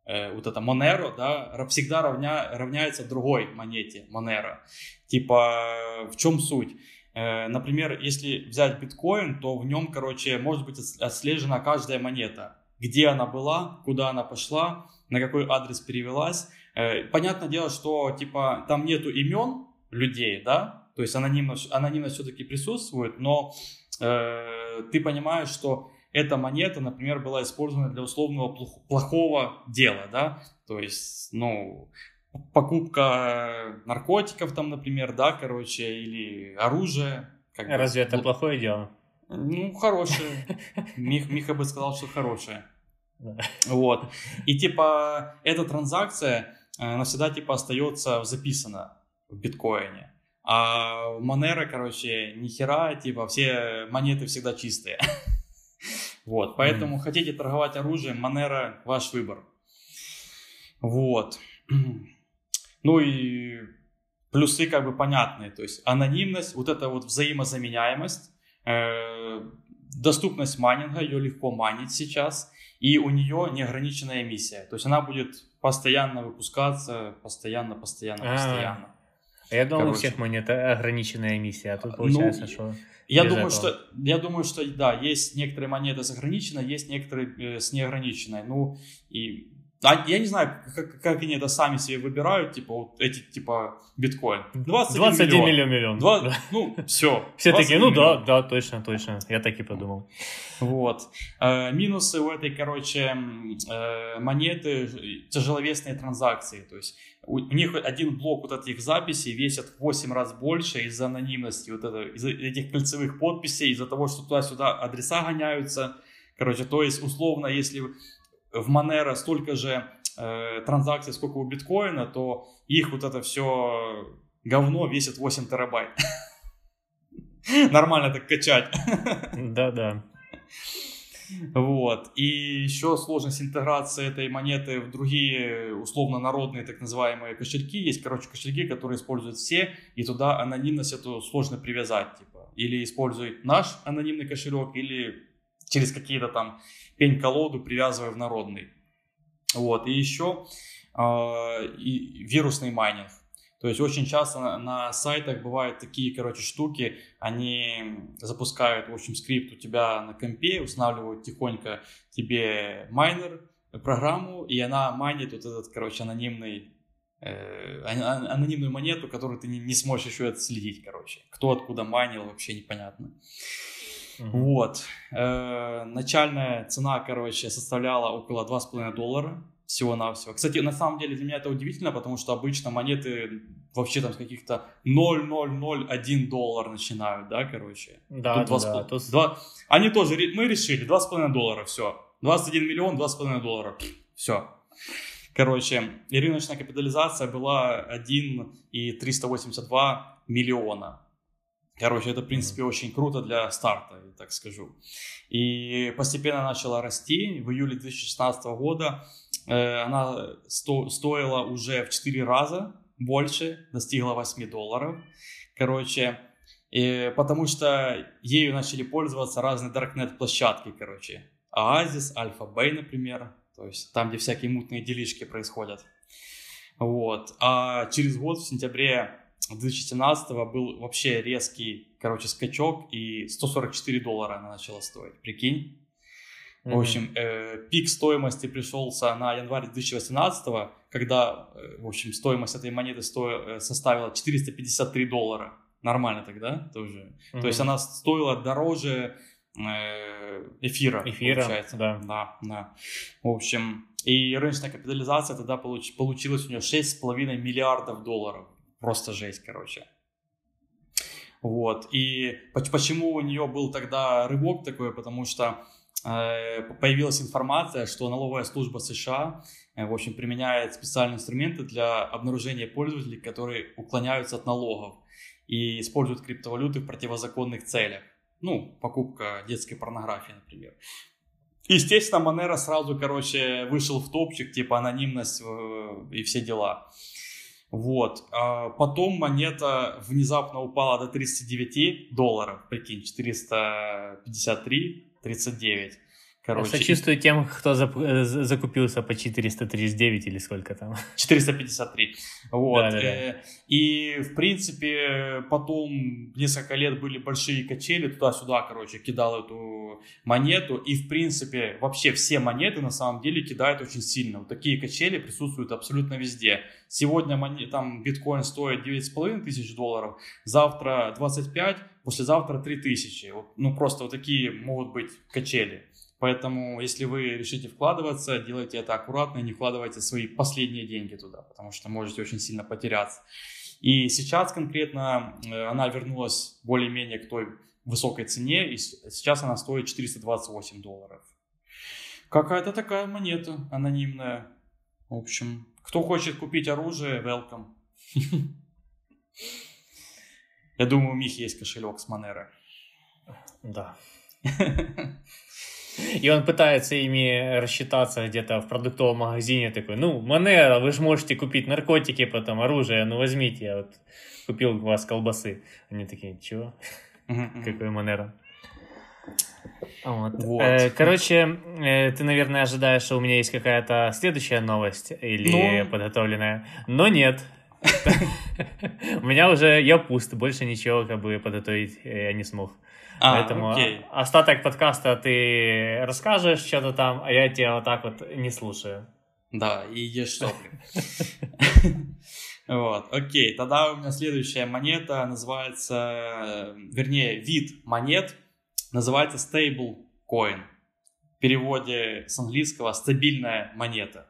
вот эта Monero, да, всегда равня, равняется другой монете Monero. Типа, в чем суть? Э, например, если взять биткоин, то в нем, короче, может быть отслежена каждая монета. Где она была, куда она пошла, на какой адрес перевелась. Э, понятное дело, что, типа, там нету имен людей, да, то есть анонимность, анонимность все-таки присутствует, но э, ты понимаешь, что эта монета, например, была использована для условного плохого дела, да, то есть, ну, покупка наркотиков там, например, да, короче, или оружие. Как Разве бы, это плохое дело? Ну, хорошее. Мих, Миха бы сказал, что хорошее. Вот. И типа эта транзакция, она всегда типа остается записана в биткоине. А Monero, короче, ни хера, типа все монеты всегда чистые. Вот, поэтому mm. хотите торговать оружием, Monero ваш выбор. Вот. Ну и плюсы как бы понятные, то есть анонимность, вот эта вот взаимозаменяемость, э, доступность майнинга, ее легко майнить сейчас, и у нее неограниченная эмиссия, то есть она будет постоянно выпускаться, постоянно, постоянно, а. постоянно. Я думал, Короче. у всех монет ограниченная эмиссия, а тут ну, получается, ну, что... Я думаю, что, я думаю, что да, есть некоторые монеты с ограниченной, есть некоторые э, с неограниченной. Ну, и а, я не знаю, как, как они это сами себе выбирают, типа, вот эти, типа, биткоин. 21, 21 миллион. миллион. миллион. Два, да. Ну, все. Все такие, ну миллион. да, да, точно, точно. Я так и подумал. Вот. Э, минусы у этой, короче, э, монеты тяжеловесные транзакции. То есть у, у них один блок вот этих записей весит в 8 раз больше из-за анонимности, вот это, из-за этих кольцевых подписей, из-за того, что туда-сюда адреса гоняются. Короче, то есть, условно, если в Monero столько же э, транзакций, сколько у биткоина, то их вот это все говно весит 8 терабайт. Нормально так качать. Да-да. Вот. И еще сложность интеграции этой монеты в другие условно народные так называемые кошельки. Есть, короче, кошельки, которые используют все, и туда анонимность эту сложно привязать. Типа. Или используй наш анонимный кошелек, или через какие-то там пень-колоду привязывая в народный. Вот. И еще э, и вирусный майнинг. То есть очень часто на, на сайтах бывают такие, короче, штуки, они запускают, в общем, скрипт у тебя на компе, устанавливают тихонько тебе майнер, программу, и она майнит вот этот, короче, анонимный э, анонимную монету, которую ты не, не сможешь еще отследить, короче. Кто откуда майнил, вообще непонятно. Mm-hmm. Вот. Э, начальная цена, короче, составляла около 2,5 доллара всего-навсего. Кстати, на самом деле для меня это удивительно, потому что обычно монеты вообще там с каких-то 0,001 доллар начинают, да, короче. Да, тут да, 2, да. Тут... 2... Они тоже, мы решили, 2,5 доллара, все. 21 миллион, 2,5 доллара, все. Короче, и рыночная капитализация была 1,382 миллиона. Короче, это, в принципе, очень круто для старта, так скажу. И постепенно начала расти. В июле 2016 года э, она сто, стоила уже в 4 раза больше, достигла 8 долларов. Короче, и, потому что ею начали пользоваться разные даркнет-площадки, короче. Оазис, Альфа-Бэй, например. То есть там, где всякие мутные делишки происходят. Вот. А через год, в сентябре 2017 был вообще резкий, короче, скачок, и 144 доллара она начала стоить, прикинь. Mm-hmm. В общем, э, пик стоимости пришелся на январь 2018, когда, э, в общем, стоимость этой монеты сто... Э, составила 453 доллара. Нормально тогда тоже. Mm-hmm. То есть она стоила дороже э, эфира, эфира, получается. Да. да, да. В общем, и рыночная капитализация тогда получ... получилась у нее 6,5 миллиардов долларов. Просто жесть, короче. Вот. И почему у нее был тогда рывок такой? Потому что э, появилась информация, что налоговая служба США, э, в общем, применяет специальные инструменты для обнаружения пользователей, которые уклоняются от налогов и используют криптовалюты в противозаконных целях. Ну, покупка детской порнографии, например. Естественно, Monero сразу, короче, вышел в топчик, типа анонимность э, и все дела. Вот. А потом монета внезапно упала до 39 долларов, прикинь, 453, 39. Короче, Сочувствую тем, кто э, закупился по 439 или сколько там. 453. Вот. Да, да, да. Э, и, в принципе, потом несколько лет были большие качели, туда-сюда, короче, кидал эту монету. И, в принципе, вообще все монеты на самом деле кидают очень сильно. Вот такие качели присутствуют абсолютно везде. Сегодня монет, там биткоин стоит 9,5 тысяч долларов, завтра 25, послезавтра 3 тысячи. Вот, ну, просто вот такие могут быть качели. Поэтому, если вы решите вкладываться, делайте это аккуратно и не вкладывайте свои последние деньги туда, потому что можете очень сильно потеряться. И сейчас конкретно э, она вернулась более-менее к той высокой цене, и сейчас она стоит 428 долларов. Какая-то такая монета анонимная. В общем, кто хочет купить оружие, welcome. Я думаю, у них есть кошелек с Monero. Да. И он пытается ими рассчитаться где-то в продуктовом магазине, такой, ну, Монера, вы же можете купить наркотики, потом оружие, ну, возьмите, я вот купил у вас колбасы. Они такие, чего? Какой Монера? Вот. Вот. Э, короче, э, ты, наверное, ожидаешь, что у меня есть какая-то следующая новость или ну... подготовленная, но нет. У меня уже я пуст, больше ничего как бы подготовить я не смог. А, Поэтому окей. остаток подкаста ты расскажешь что-то там, а я тебя вот так вот не слушаю. Да, и ешь что Вот, окей, тогда у меня следующая монета называется, вернее, вид монет называется stable coin. В переводе с английского стабильная монета.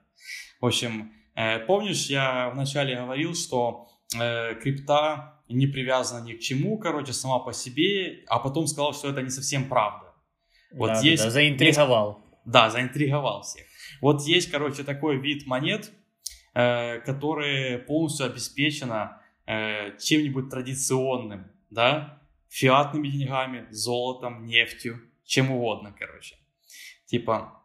В общем, э, помнишь, я вначале говорил, что э, крипта не привязана ни к чему, короче, сама по себе, а потом сказал, что это не совсем правда. Вот да, есть, да, заинтриговал. Есть, да, заинтриговал всех. Вот есть, короче, такой вид монет, э, которые полностью обеспечено э, чем-нибудь традиционным, да, фиатными деньгами, золотом, нефтью, чем угодно, короче. Типа,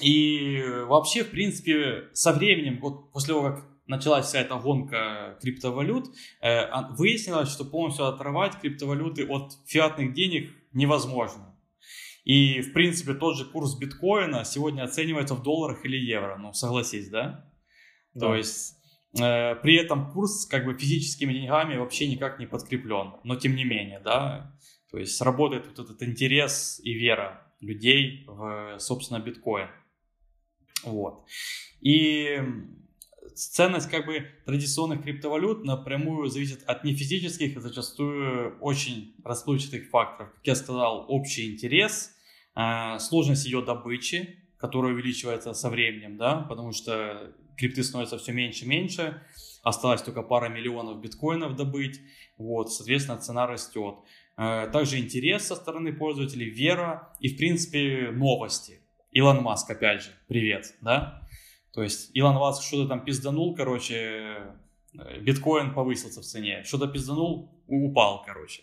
и вообще, в принципе, со временем, вот после того, как началась вся эта гонка криптовалют, э, выяснилось, что полностью оторвать криптовалюты от фиатных денег невозможно. И, в принципе, тот же курс биткоина сегодня оценивается в долларах или евро, ну, согласись, да? да. То есть, э, при этом курс, как бы, физическими деньгами вообще никак не подкреплен, но тем не менее, да? То есть, работает вот этот интерес и вера людей в, собственно, биткоин. Вот. И ценность как бы традиционных криптовалют напрямую зависит от нефизических и зачастую очень расплывчатых факторов. Как я сказал, общий интерес, а, сложность ее добычи, которая увеличивается со временем, да, потому что крипты становятся все меньше и меньше, осталось только пара миллионов биткоинов добыть, вот, соответственно, цена растет. А, также интерес со стороны пользователей, вера и, в принципе, новости. Илон Маск, опять же, привет, да? То есть Илон Маск что-то там пизданул, короче, э, биткоин повысился в цене, что-то пизданул, упал, короче.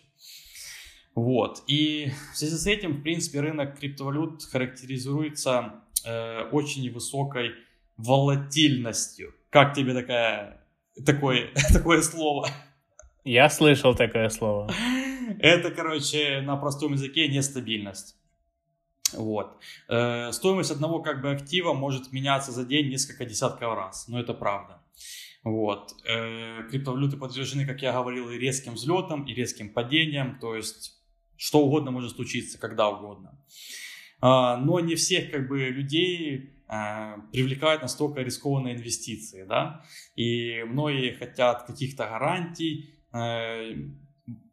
Вот. И в связи с этим, в принципе, рынок криптовалют характеризуется э, очень высокой волатильностью. Как тебе такая, такое, такое слово? Я слышал такое слово. Это, короче, на простом языке нестабильность. Вот. Э, стоимость одного как бы актива может меняться за день несколько десятков раз, но это правда. Вот. Э, криптовалюты подвержены, как я говорил, и резким взлетам, и резким падениям, то есть что угодно может случиться, когда угодно. Э, но не всех как бы людей э, привлекают настолько рискованные инвестиции, да, и многие хотят каких-то гарантий, э,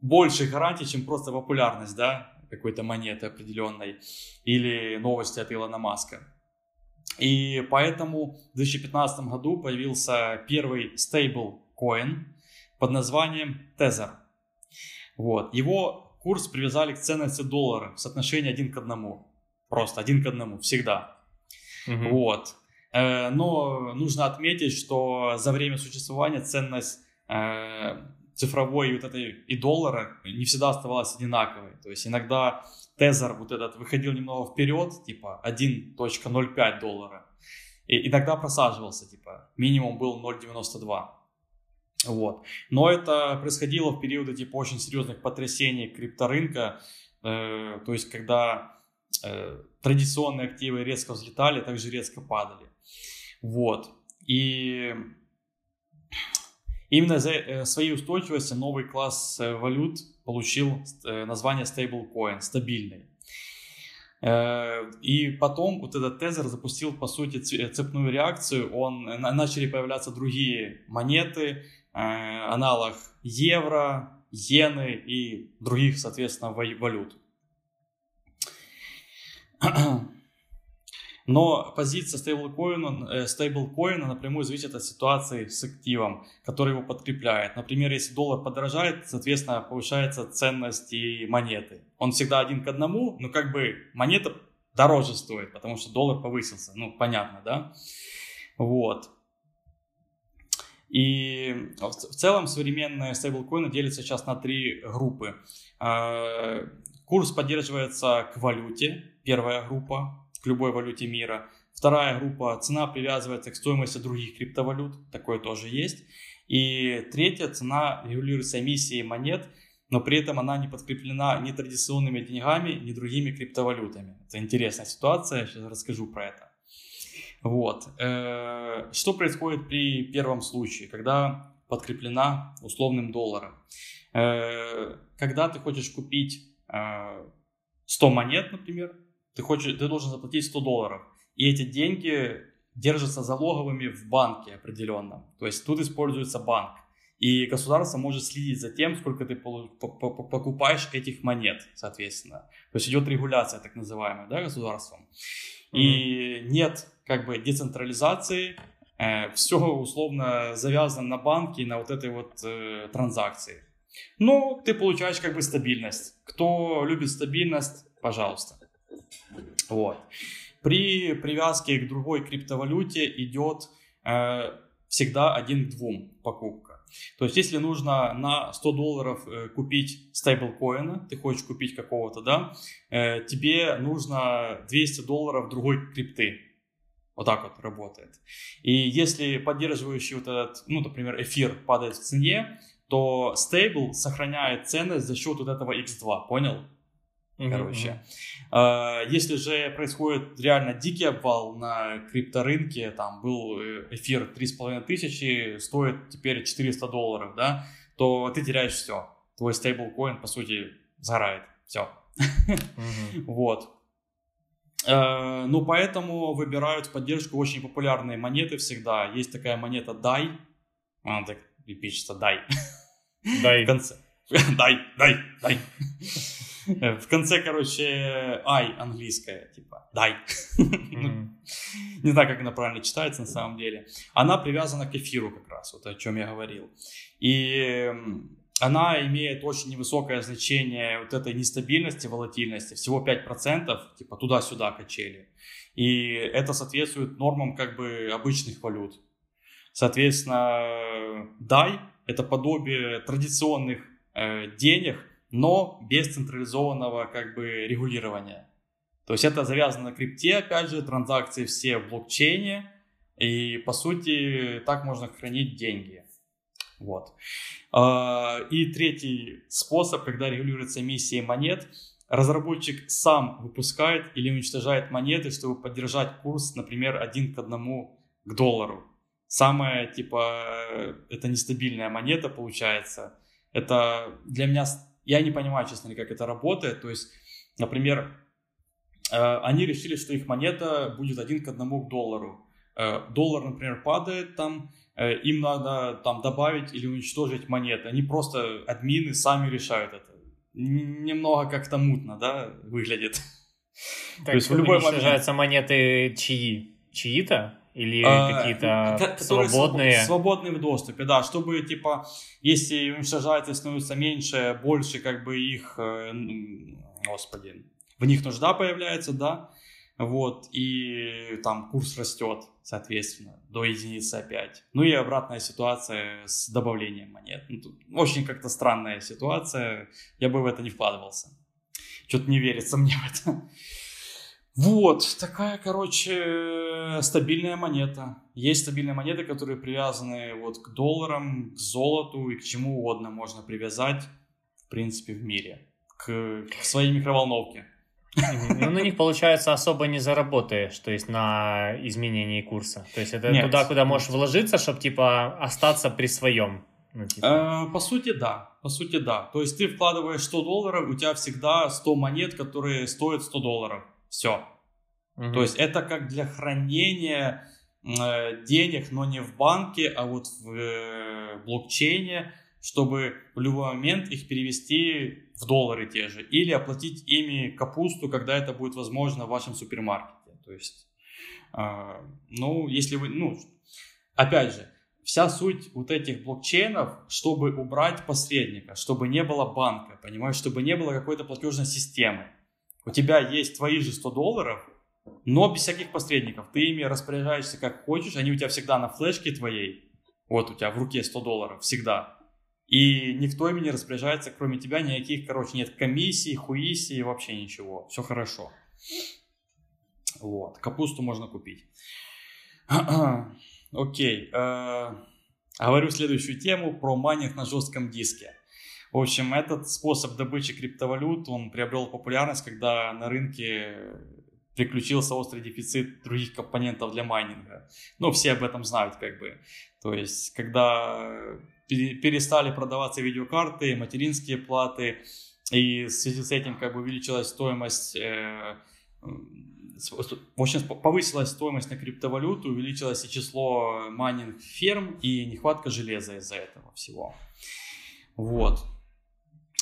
больше гарантий, чем просто популярность, да, какой-то монеты определенной или новости от Илона Маска. И поэтому в 2015 году появился первый стейбл коин под названием Tether. Вот. Его курс привязали к ценности доллара в соотношении один к одному. Просто один к одному, всегда. Угу. Вот. Э, но нужно отметить, что за время существования ценность э, цифровой вот этой и доллара не всегда оставалась одинаковой. То есть иногда тезер вот этот выходил немного вперед, типа 1.05 доллара, и иногда просаживался, типа минимум был 0.92. Вот. Но это происходило в периоды типа очень серьезных потрясений крипторынка, э, то есть когда э, традиционные активы резко взлетали, также резко падали. Вот. И Именно за э, своей устойчивостью новый класс э, валют получил э, название stablecoin, стабильный. И потом вот этот тезер запустил, по сути, цепную реакцию. Он, начали появляться другие монеты, аналог евро, иены и других, соответственно, валют. Но позиция стейблкоина, э, стейблкоина напрямую зависит от ситуации с активом, который его подкрепляет. Например, если доллар подорожает, соответственно, повышается ценность и монеты. Он всегда один к одному, но как бы монета дороже стоит, потому что доллар повысился. Ну, понятно, да? Вот. И в целом современные стейблкоины делятся сейчас на три группы. А, курс поддерживается к валюте, первая группа к любой валюте мира. Вторая группа, цена привязывается к стоимости других криптовалют, такое тоже есть. И третья, цена регулируется эмиссией монет, но при этом она не подкреплена ни традиционными деньгами, ни другими криптовалютами. Это интересная ситуация, сейчас расскажу про это. Вот. Э, что происходит при первом случае, когда подкреплена условным долларом. Э, когда ты хочешь купить 100 монет, например, ты, хочешь, ты должен заплатить 100 долларов. И эти деньги держатся залоговыми в банке определенном. То есть тут используется банк. И государство может следить за тем, сколько ты покупаешь этих монет, соответственно. То есть идет регуляция, так называемая, да, государством. Mm-hmm. И нет как бы децентрализации, э, все условно завязано на банке и на вот этой вот э, транзакции. Но ты получаешь как бы стабильность. Кто любит стабильность, пожалуйста. Вот. При привязке к другой криптовалюте идет э, всегда один к двум покупка. То есть, если нужно на 100 долларов э, купить стейблкоина, ты хочешь купить какого-то, да, э, тебе нужно 200 долларов другой крипты. Вот так вот работает. И если поддерживающий вот этот, ну, например, эфир падает в цене, то стейбл сохраняет ценность за счет вот этого x2, понял? Короче, mm-hmm. если же происходит реально дикий обвал на крипторынке, там был э, эфир 3,5 тысячи, стоит теперь 400 долларов, да, то ты теряешь все. Твой стейблкоин, по сути, сгорает. Все. Mm-hmm. вот. Э, ну, поэтому выбирают в поддержку очень популярные монеты всегда. Есть такая монета DAI. Она так и пишется DAI. DAI. В конце. Дай, дай, дай. В конце, короче, ай английская, типа, дай. Mm-hmm. Не знаю, как она правильно читается на самом деле. Она привязана к эфиру как раз, вот о чем я говорил. И она имеет очень невысокое значение вот этой нестабильности, волатильности, всего 5%, типа туда-сюда качели. И это соответствует нормам как бы обычных валют. Соответственно, DAI – это подобие традиционных э, денег – но без централизованного как бы регулирования. То есть это завязано на крипте, опять же, транзакции все в блокчейне, и по сути так можно хранить деньги. Вот. А, и третий способ, когда регулируется эмиссия монет, разработчик сам выпускает или уничтожает монеты, чтобы поддержать курс, например, один к одному к доллару. Самая, типа, это нестабильная монета получается. Это для меня я не понимаю, честно ли, как это работает. То есть, например, э, они решили, что их монета будет один к одному к доллару. Э, доллар, например, падает там, э, им надо там добавить или уничтожить монеты. Они просто, админы, сами решают это. Немного как-то мутно, да, выглядит. Так, То есть в любой момент... монеты чьи? Чьи-то? Или а, какие-то свободные? Свободные в доступе, да, чтобы, типа, если уничтожается становится меньше, больше, как бы, их, э, господи, в них нужда появляется, да, вот, и там курс растет, соответственно, до единицы опять. Ну и обратная ситуация с добавлением монет. Ну, тут очень как-то странная ситуация, я бы в это не вкладывался. Что-то не верится мне в это. Вот, такая, короче, стабильная монета. Есть стабильные монеты, которые привязаны вот к долларам, к золоту и к чему угодно можно привязать, в принципе, в мире. К, к своей микроволновке. Ну, на них, получается, особо не заработаешь, то есть на изменении курса. То есть это Нет. туда, куда можешь вложиться, чтобы, типа, остаться при своем. Ну, типа. э, по сути, да. По сути, да. То есть ты вкладываешь 100 долларов, у тебя всегда 100 монет, которые стоят 100 долларов. Все. Угу. То есть это как для хранения э, денег, но не в банке, а вот в э, блокчейне, чтобы в любой момент их перевести в доллары те же или оплатить ими капусту, когда это будет возможно в вашем супермаркете. То есть, э, ну, если вы, ну, опять же, вся суть вот этих блокчейнов, чтобы убрать посредника, чтобы не было банка, понимаешь, чтобы не было какой-то платежной системы. У тебя есть твои же 100 долларов, но без всяких посредников. Ты ими распоряжаешься как хочешь, они у тебя всегда на флешке твоей. Вот у тебя в руке 100 долларов, всегда. И никто ими не распоряжается, кроме тебя, никаких, короче, нет комиссий, хуисий, вообще ничего. Все хорошо. Вот, капусту можно купить. Окей. Э, говорю следующую тему про майнинг на жестком диске. В общем, этот способ добычи криптовалют, он приобрел популярность, когда на рынке приключился острый дефицит других компонентов для майнинга. Ну, все об этом знают, как бы. То есть, когда перестали продаваться видеокарты, материнские платы, и в связи с этим как бы увеличилась стоимость, э, в общем, повысилась стоимость на криптовалюту, увеличилось и число майнинг ферм и нехватка железа из-за этого всего. Вот.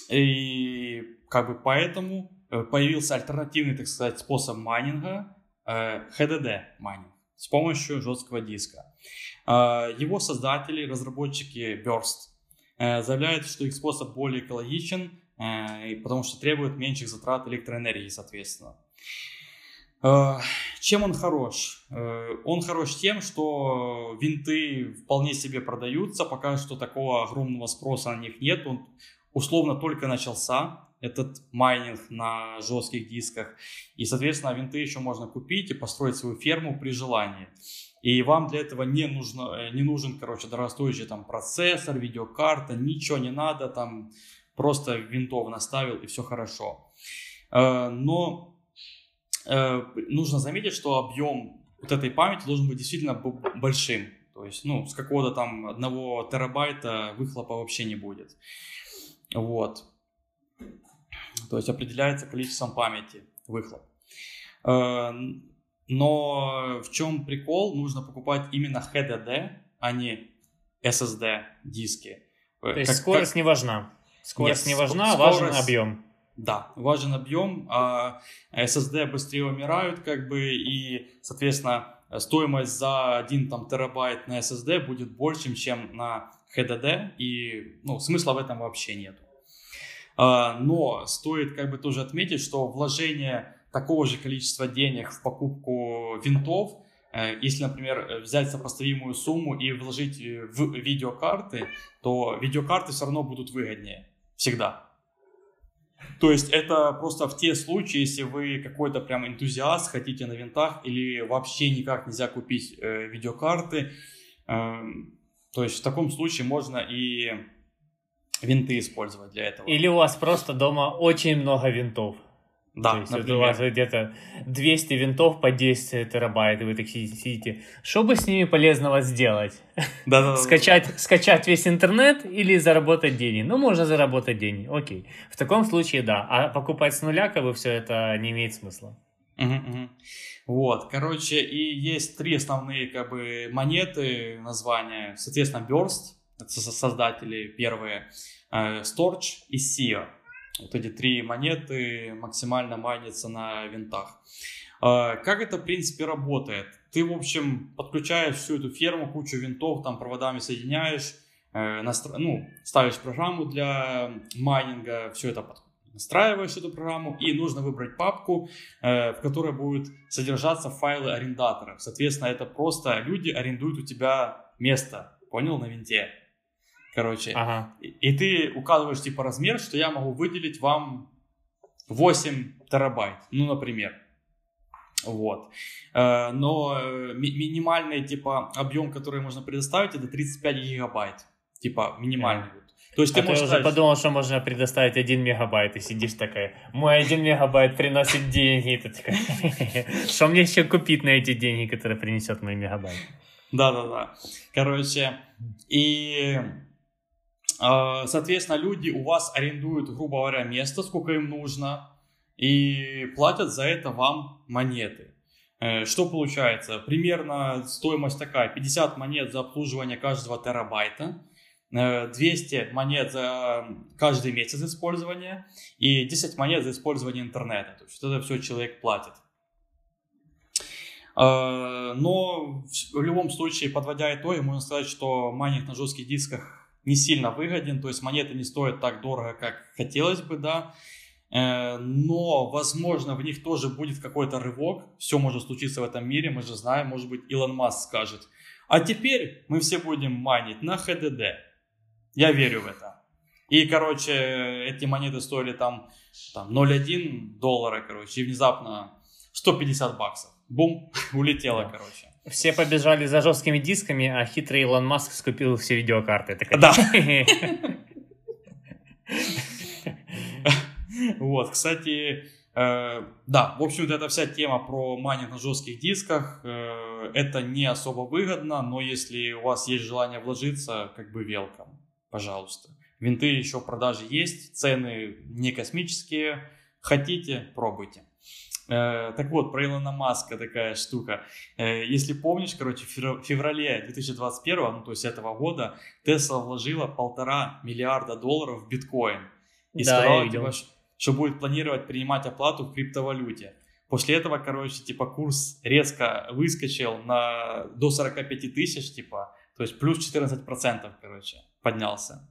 И как бы поэтому э, появился альтернативный, так сказать, способ майнинга, э, HDD майнинг с помощью жесткого диска. Э, его создатели, разработчики Burst, заявляют, что их способ более экологичен, потому что требует меньших затрат электроэнергии, соответственно. Чем он хорош? Он хорош тем, что винты вполне себе продаются, пока что такого огромного спроса на них нет. Он условно только начался этот майнинг на жестких дисках. И, соответственно, винты еще можно купить и построить свою ферму при желании. И вам для этого не, нужно, э, не нужен, короче, дорогостоящий там процессор, видеокарта, ничего не надо, там просто винтов наставил и все хорошо. Э, но э, нужно заметить, что объем вот этой памяти должен быть действительно большим. То есть, ну, с какого-то там одного терабайта выхлопа вообще не будет. Вот. То есть определяется количеством памяти выхлоп. Э, но в чем прикол? Нужно покупать именно HDD, а не SSD диски. То есть как, скорость как... не важна. Скорость Нет, не важна, скорость... важен объем. Да, важен объем, а SSD быстрее умирают, как бы, и, соответственно, стоимость за один там терабайт на SSD будет больше, чем на HDD, и, ну, смысла в этом вообще нет. А, но стоит как бы тоже отметить, что вложение такого же количества денег в покупку винтов, э, если, например, взять сопоставимую сумму и вложить в видеокарты, то видеокарты все равно будут выгоднее. Всегда. То есть это просто в те случаи, если вы какой-то прям энтузиаст, хотите на винтах или вообще никак нельзя купить э, видеокарты. Э, то есть в таком случае можно и винты использовать для этого. Или у вас просто дома очень много винтов. Да, То есть например. у вас где-то 200 винтов по 10 терабайт, и вы так сидите. Что бы с ними полезного сделать? Да, да, скачать, скачать весь интернет или заработать деньги? Ну, можно заработать деньги, окей. В таком случае, да. А покупать с нуля, как бы, все это не имеет смысла. Угу, угу. Вот, короче, и есть три основные, как бы, монеты, названия. Соответственно, Burst, создатели первые, э, Storch и SEO. Вот эти три монеты максимально майнятся на винтах. Э, как это, в принципе, работает? Ты, в общем, подключаешь всю эту ферму, кучу винтов, там проводами соединяешь, э, настро... ну, ставишь программу для майнинга, все это под настраиваешь эту программу, и нужно выбрать папку, в которой будут содержаться файлы арендаторов. Соответственно, это просто люди арендуют у тебя место, понял, на винте. Короче. Ага. И, и ты указываешь типа размер, что я могу выделить вам 8 терабайт, ну, например. Вот. Э, но э, минимальный типа объем, который можно предоставить, это 35 гигабайт. Типа минимальный. Yeah. То есть а ты, можешь уже ставить... подумал, что можно предоставить 1 мегабайт, и сидишь такая, мой 1 мегабайт приносит деньги, и ты такая, что мне еще купить на эти деньги, которые принесет мой мегабайт? Да-да-да. Короче, и а, соответственно, люди у вас арендуют, грубо говоря, место, сколько им нужно, и платят за это вам монеты. Э, что получается? Примерно стоимость такая, 50 монет за обслуживание каждого терабайта, 200 э, монет за каждый месяц использования и 10 монет за использование интернета. То есть это все человек платит. Э, но в любом случае, подводя итоги, можно сказать, что майнинг на жестких дисках не сильно выгоден, то есть монеты не стоят так дорого, как хотелось бы, да, э, но, возможно, в них тоже будет какой-то рывок, все может случиться в этом мире, мы же знаем, может быть, Илон Маск скажет, а теперь мы все будем майнить на HDD, я верю в это. И, короче, эти монеты стоили там, там 0,1 доллара, короче, и внезапно 150 баксов. Бум, улетело, короче. Все побежали за жесткими дисками, а хитрый Илон Маск скупил все видеокарты. Так... Да. Вот, кстати, Э, да, в общем-то, эта вся тема про майнинг на жестких дисках, э, это не особо выгодно, но если у вас есть желание вложиться, как бы welcome, пожалуйста. Винты еще в продаже есть, цены не космические, хотите, пробуйте. Э, так вот, про Илона Маска такая штука. Если помнишь, короче, в феврале 2021, ну то есть этого года, Тесла вложила полтора миллиарда долларов в биткоин. И да, сказала, типа, что будет планировать принимать оплату в криптовалюте. После этого, короче, типа курс резко выскочил на до 45 тысяч, типа, то есть плюс 14%, короче, поднялся.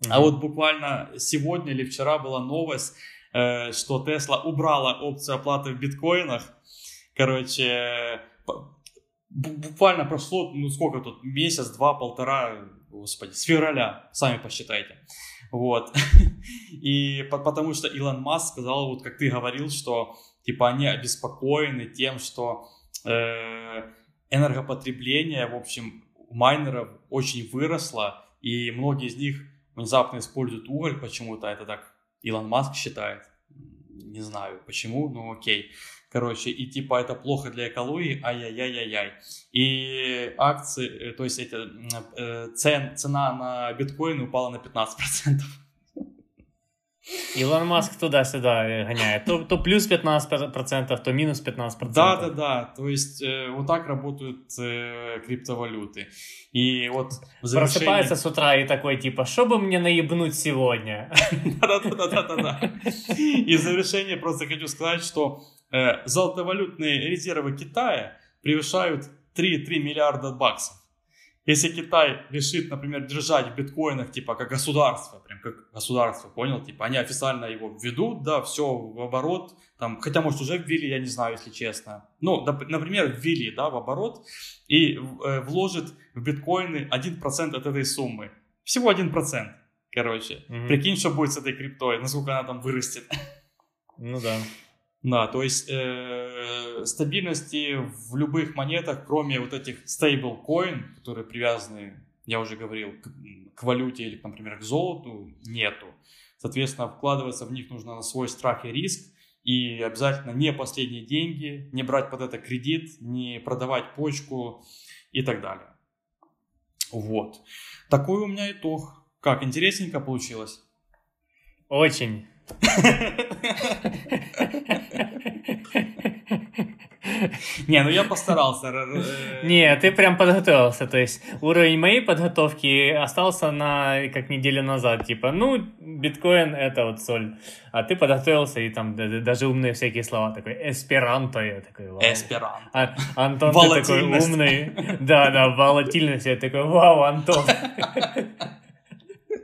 Mm-hmm. А вот буквально сегодня или вчера была новость, э, что Tesla убрала опцию оплаты в биткоинах. Короче, буквально прошло, ну сколько тут, месяц, два, полтора, господи, с февраля, сами посчитайте. Вот. И потому что Илон Маск сказал, вот как ты говорил, что типа они обеспокоены тем, что э, энергопотребление, в общем, у майнеров очень выросло, и многие из них внезапно используют уголь почему-то, это так Илон Маск считает. Не знаю почему, но окей. Короче, и типа это плохо для экологии, ай-яй-яй-яй-яй. И акции, э, то есть это, э, цен, цена на биткоин упала на 15%. Илон Маск туда-сюда гоняет. То, то плюс 15%, то минус 15%. Да, да, да. То есть э, вот так работают э, криптовалюты. И вот в завершении... Просыпается с утра и такой, типа, что бы мне наебнуть сегодня? Да-да-да-да-да. И в завершение просто хочу сказать, что э, золотовалютные резервы Китая превышают 3,3 миллиарда баксов. Если Китай решит, например, держать в биткоинах, типа, как государство, прям как государство, понял, типа, они официально его введут, да, все в оборот, там, хотя, может, уже ввели, я не знаю, если честно. Ну, например, ввели, да, в оборот и э, вложит в биткоины 1% от этой суммы. Всего 1%, короче. Mm-hmm. Прикинь, что будет с этой криптой, насколько она там вырастет. Ну да. Да, то есть э, стабильности в любых монетах, кроме вот этих stablecoin, которые привязаны, я уже говорил, к, к валюте или, например, к золоту, нету. Соответственно, вкладываться в них нужно на свой страх и риск. И обязательно не последние деньги, не брать под это кредит, не продавать почку и так далее. Вот. Такой у меня итог. Как, интересненько получилось? Очень. Не, ну я постарался. Не, ты прям подготовился. То есть уровень моей подготовки остался на как неделю назад. Типа, ну, биткоин это вот соль. А ты подготовился и там даже умные всякие слова. Такой эсперанто. Я такой, вау. Эсперанто. А, Антон, ты такой умный. Да, да, волатильность. Я такой, вау, Антон.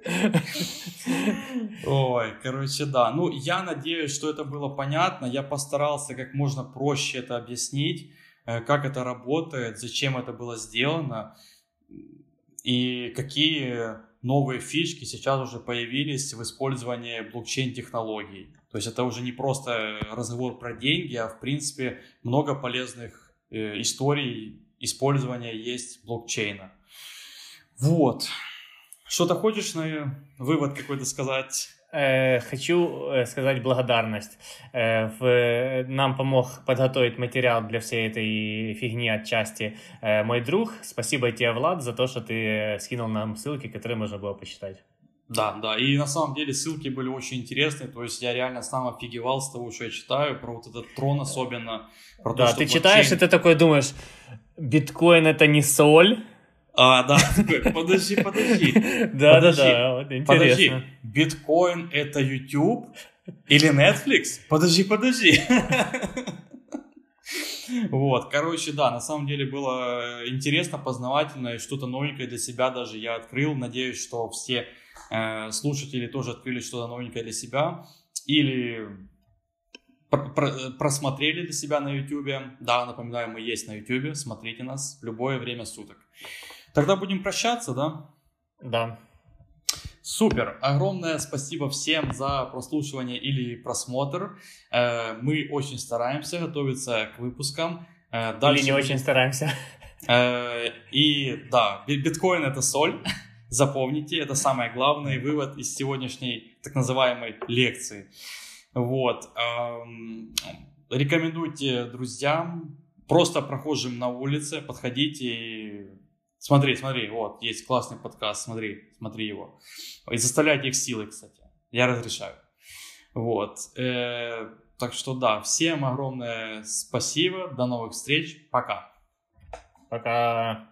Ой, короче, да. Ну, я надеюсь, что это было понятно. Я постарался как можно проще это объяснить, э, как это работает, зачем это было сделано и какие новые фишки сейчас уже появились в использовании блокчейн-технологий. То есть это уже не просто разговор про деньги, а в принципе много полезных э, историй использования есть блокчейна. Вот. Что-то хочешь на вывод какой-то сказать? Э, хочу э, сказать благодарность. Э, нам помог подготовить материал для всей этой фигни отчасти мой друг. Спасибо тебе, Влад, за то, что ты скинул нам ссылки, которые можно было почитать. Да, да, и на самом деле ссылки были очень интересные, то есть я реально сам офигевал с того, что я читаю, про вот этот трон особенно. Про да, то, ты блокчейн... читаешь, и ты такой думаешь, биткоин это не соль, а, да, подожди, подожди. Да, да, да, интересно. Подожди, биткоин это YouTube или Netflix? Подожди, подожди. Вот, короче, да, на самом деле было интересно, познавательно и что-то новенькое для себя даже я открыл. Надеюсь, что все э, слушатели тоже открыли что-то новенькое для себя или пр- пр- просмотрели для себя на YouTube. Да, напоминаю, мы есть на YouTube, смотрите нас в любое время суток. Тогда будем прощаться, да? Да. Супер! Огромное спасибо всем за прослушивание или просмотр. Э, мы очень стараемся готовиться к выпускам. Э, дальше... Или не очень стараемся. Э, и да, биткоин это соль. Запомните, это самый главный вывод из сегодняшней так называемой лекции. Вот. Рекомендуйте друзьям, просто прохожим на улице, подходите и смотри, смотри, вот, есть классный подкаст, смотри, смотри его. И заставляйте их силой, кстати. Я разрешаю. Вот. Э, так что да, всем огромное спасибо, до новых встреч, пока. Пока.